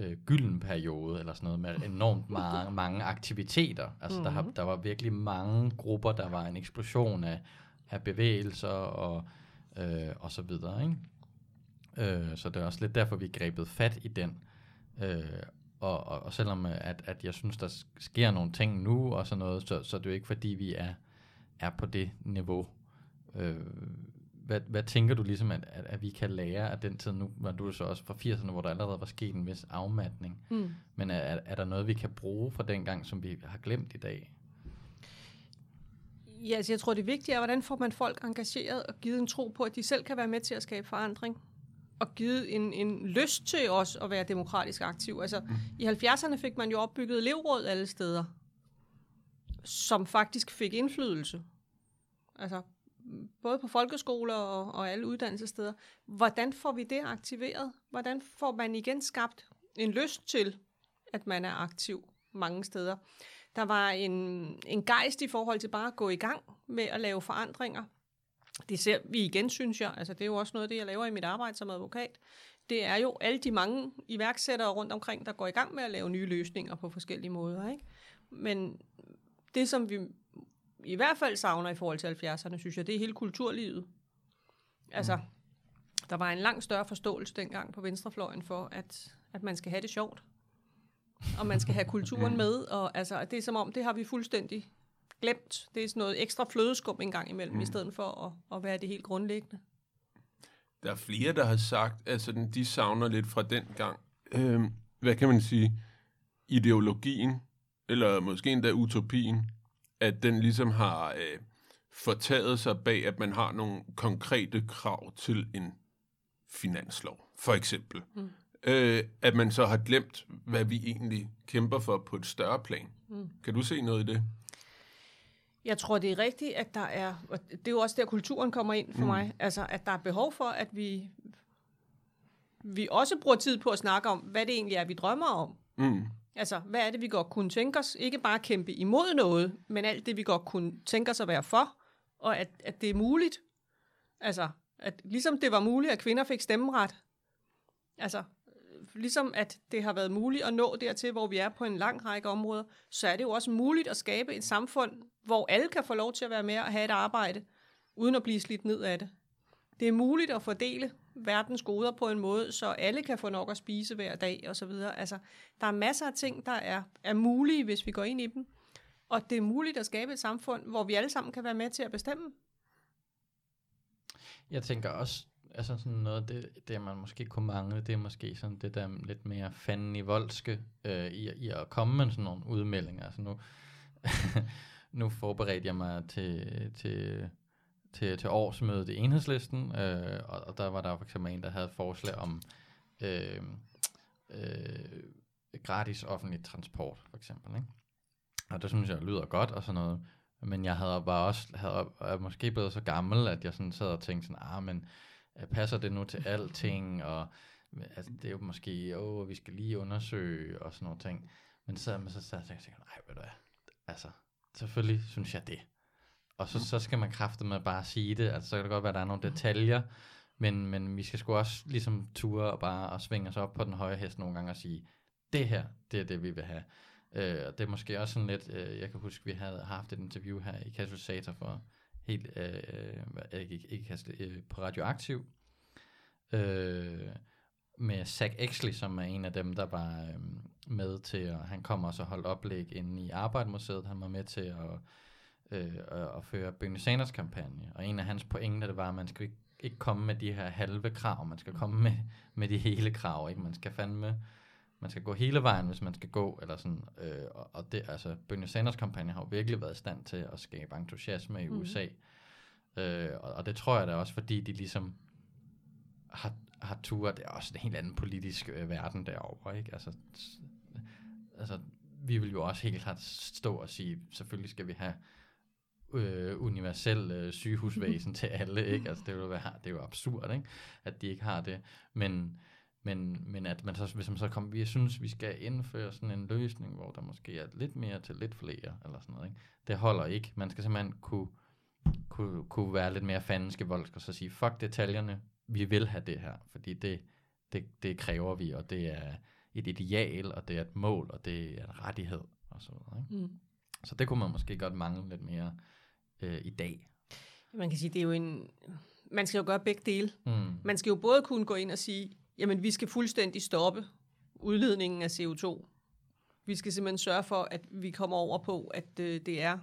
A: øh, gylden periode, eller sådan noget, med enormt mange, mange aktiviteter. Altså mm-hmm. der, har, mhm. der var virkelig mange grupper, der var en eksplosion af, af bevægelser og, øh, og så videre, ikke? Øh, så det er også lidt derfor, vi grebet fat i den. Øh, og, og, og selvom øh, at, at jeg synes, der sker nogle ting nu og sådan noget, så, så det er jo ikke fordi, vi er, er på det niveau. Øh, hvad, hvad tænker du ligesom, at, at, at vi kan lære af den tid? Nu var du så også fra 80'erne, hvor der allerede var sket en vis afmatning. Mm. Men er, er der noget, vi kan bruge fra den gang, som vi har glemt i dag?
C: Ja, altså jeg tror, det vigtige er, hvordan får man folk engageret og givet en tro på, at de selv kan være med til at skabe forandring og givet en, en lyst til os at være demokratisk aktiv. Altså, mm. i 70'erne fik man jo opbygget elevråd alle steder, som faktisk fik indflydelse. Altså, både på folkeskoler og, og alle uddannelsessteder. Hvordan får vi det aktiveret? Hvordan får man igen skabt en lyst til, at man er aktiv mange steder? Der var en, en gejst i forhold til bare at gå i gang med at lave forandringer. det ser vi igen, synes jeg. Altså, det er jo også noget af det, jeg laver i mit arbejde som advokat. Det er jo alle de mange iværksættere rundt omkring, der går i gang med at lave nye løsninger på forskellige måder. Ikke? Men det, som vi i hvert fald savner i forhold til 70'erne, synes jeg, det er hele kulturlivet. Altså, mm. der var en langt større forståelse dengang på venstrefløjen for, at, at man skal have det sjovt. Og man skal have kulturen med. Og altså, det er som om, det har vi fuldstændig glemt. Det er sådan noget ekstra flødeskum en gang imellem, mm. i stedet for at, at være det helt grundlæggende.
B: Der er flere, der har sagt, at sådan, de savner lidt fra den gang. Øhm, hvad kan man sige? Ideologien, eller måske endda utopien, at den ligesom har øh, fortaget sig bag, at man har nogle konkrete krav til en finanslov, for eksempel. Mm. Øh, at man så har glemt, hvad vi egentlig kæmper for på et større plan. Mm. Kan du se noget i det?
C: Jeg tror, det er rigtigt, at der er, og det er jo også der, kulturen kommer ind for mm. mig, altså at der er behov for, at vi, vi også bruger tid på at snakke om, hvad det egentlig er, vi drømmer om. Mm. Altså, hvad er det, vi godt kunne tænke os? Ikke bare kæmpe imod noget, men alt det, vi godt kunne tænke os at være for, og at, at det er muligt. Altså, at ligesom det var muligt, at kvinder fik stemmeret, altså, ligesom at det har været muligt at nå dertil, hvor vi er på en lang række områder, så er det jo også muligt at skabe et samfund, hvor alle kan få lov til at være med og have et arbejde, uden at blive slidt ned af det. Det er muligt at fordele verdens goder på en måde, så alle kan få nok at spise hver dag og så videre. Altså, der er masser af ting, der er, er mulige, hvis vi går ind i dem. Og det er muligt at skabe et samfund, hvor vi alle sammen kan være med til at bestemme.
A: Jeg tænker også, altså sådan noget, det, det man måske kunne mangle, det er måske sådan det der lidt mere fanden i voldske øh, i, i at komme med sådan nogle udmeldinger. Altså nu, *laughs* nu forberedte jeg mig til, til, til, til årsmødet i enhedslisten, øh, og, og der var der for eksempel en, der havde forslag om øh, øh, gratis offentlig transport, for eksempel. Ikke? Og det synes jeg lyder godt og sådan noget. Men jeg havde bare også, havde, er måske blevet så gammel, at jeg sådan sad og tænkte sådan, ah, men øh, passer det nu til alting, og altså, det er jo måske, åh, vi skal lige undersøge, og sådan nogle ting. Men så, men så sad jeg og tænkte, nej, ved du hvad, altså, selvfølgelig synes jeg det. Og så, så skal man kræfte med bare at sige det, altså så kan det godt være, at der er nogle detaljer, men, men vi skal sgu også ligesom ture og bare og svinge os op på den høje hest nogle gange og sige, det her, det er det, vi vil have. Øh, og det er måske også sådan lidt, øh, jeg kan huske, vi havde haft et interview her i Katalysator for helt, øh, øh ikke, ikke, ikke øh, på Radioaktiv, øh, med Zach Exley, som er en af dem, der var øh, med til, og han kom også og holdt oplæg inde i Arbejdsmuseet, han var med til at, øh, at føre Bernie Sanders kampagne, og en af hans pointer, det var, at man skal ikke, ikke komme med de her halve krav, man skal komme med, med de hele krav, ikke? man skal fandme man skal gå hele vejen, hvis man skal gå, eller sådan, øh, og, og det, altså, Bernie Sanders kampagne har jo virkelig været i stand til at skabe entusiasme i mm. USA, øh, og, og det tror jeg da også, fordi de ligesom har, har turet, det er også en helt anden politisk øh, verden derovre, ikke? Altså, altså, vi vil jo også helt klart stå og sige, selvfølgelig skal vi have øh, universel øh, sygehusvæsen til alle, ikke? Altså, det, vil være, det er jo absurd, ikke? At de ikke har det, men men, men at man så, hvis man så kommer, vi synes, vi skal indføre sådan en løsning, hvor der måske er lidt mere til lidt flere, eller sådan noget, ikke? Det holder ikke. Man skal simpelthen kunne, kunne, kunne være lidt mere fandenske og så sige, fuck detaljerne, vi vil have det her, fordi det, det, det kræver vi, og det er et ideal, og det er et mål, og det er en rettighed, og så videre, ikke? Mm. Så det kunne man måske godt mangle lidt mere øh, i dag.
C: Man kan sige, det er jo en... Man skal jo gøre begge dele. Mm. Man skal jo både kunne gå ind og sige, Jamen, vi skal fuldstændig stoppe udledningen af CO2. Vi skal simpelthen sørge for, at vi kommer over på, at øh, det er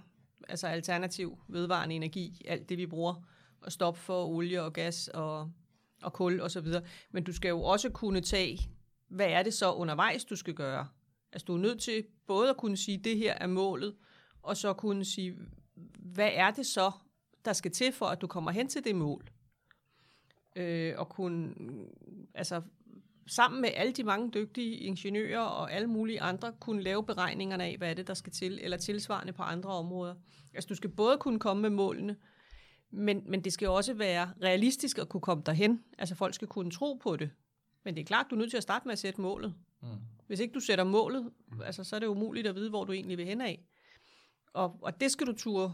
C: altså alternativ vedvarende energi, alt det vi bruger, og stoppe for olie og gas og, og kul osv. Men du skal jo også kunne tage, hvad er det så undervejs, du skal gøre? Altså du er nødt til både at kunne sige, det her er målet, og så kunne sige, hvad er det så, der skal til for, at du kommer hen til det mål? øh, og kunne, altså sammen med alle de mange dygtige ingeniører og alle mulige andre, kunne lave beregningerne af, hvad er det, der skal til, eller tilsvarende på andre områder. Altså du skal både kunne komme med målene, men, men det skal også være realistisk at kunne komme derhen. Altså folk skal kunne tro på det. Men det er klart, du er nødt til at starte med at sætte målet. Mm. Hvis ikke du sætter målet, altså, så er det umuligt at vide, hvor du egentlig vil hen af. Og, og det skal du turde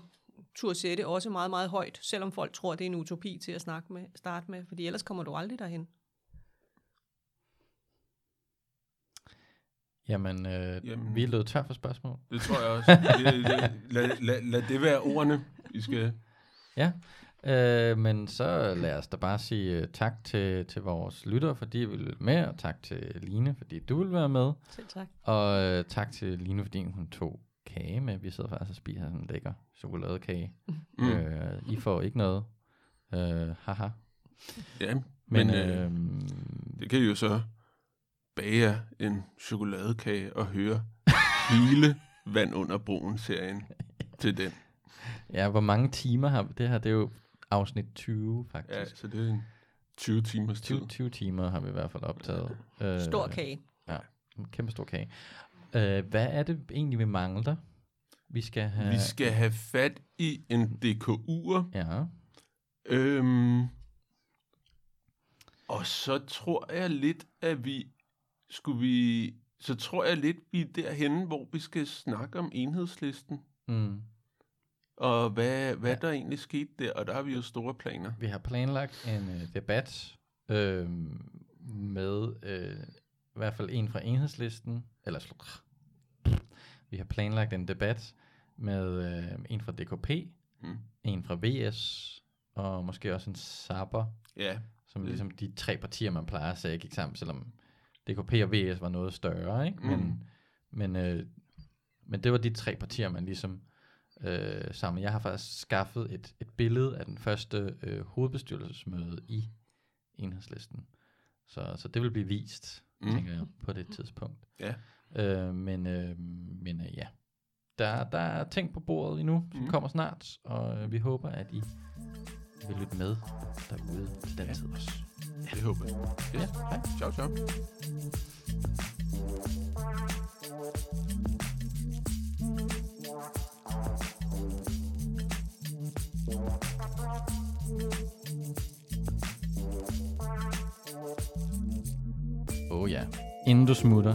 C: tur sætte også meget, meget højt, selvom folk tror, det er en utopi til at snakke med, starte med, fordi ellers kommer du aldrig derhen.
A: Jamen, øh,
B: Jamen.
A: Vi er løbet tør for spørgsmål.
B: Det tror jeg også. *laughs* Lad, lad, lad det være ordene, vi skal...
A: Ja, øh, men så lad os da bare sige uh, tak til, til vores lyttere, fordi I vil med, og tak til Line, fordi du vil være med,
C: Selv tak.
A: og uh, tak til Line, fordi hun tog kage med. Vi sidder faktisk og spiser sådan en lækker chokoladekage.
B: Mm.
A: Mm. Øh, I får ikke noget. Øh, haha.
B: Ja,
A: Men,
B: men øh,
A: øh,
B: det kan I jo så bage jer en chokoladekage og høre hele Vand under broen-serien til den.
A: ja, hvor mange timer har vi? Det her, det er jo afsnit 20 faktisk.
B: Ja, så det er en 20 timers tid.
A: 20, 20 timer har vi i hvert fald optaget. Øh,
C: Stor kage.
A: En kæmpe stor kage. Øh, hvad er det egentlig, vi mangler? Vi skal have...
B: Vi skal have fat i en DKU'er.
A: Ja.
B: Øhm, og så tror jeg lidt, at vi skulle vi... Så tror jeg lidt, vi er derhenne, hvor vi skal snakke om enhedslisten.
A: Mm.
B: Og hvad, hvad
A: Ja.
B: der egentlig skete der, og der har vi jo store planer.
A: Vi har planlagt en øh, debat øh, med øh, i hvert fald en fra enhedslisten, eller vi har planlagt en debat med øh, en fra DKP,
B: Mm.
A: en fra VS, og måske også en Saber,
B: Ja,
A: som
B: Mm.
A: ligesom de tre partier, man plejer at sige, gik sammen, selvom DKP og VS var noget større, ikke? Men,
B: Mm.
A: men, øh, men det var de tre partier, man ligesom øh, sammen. Jeg har faktisk skaffet et, et billede af den første øh, hovedbestyrelsesmøde i enhedslisten. Så, så det vil blive vist.
B: Mm.
A: tænker jeg, på det tidspunkt.
B: Ja.
A: Øh, men øh, men øh, ja, der, der er ting på bordet endnu, som mm.
B: Mm.
A: kommer snart, og øh, vi håber, at I vil lytte med derude til den
B: Ja.
A: tid også.
B: det håber jeg. Yes.
A: Ja, hej.
B: Ciao, ciao.
A: Oh ja. Inden du smutter,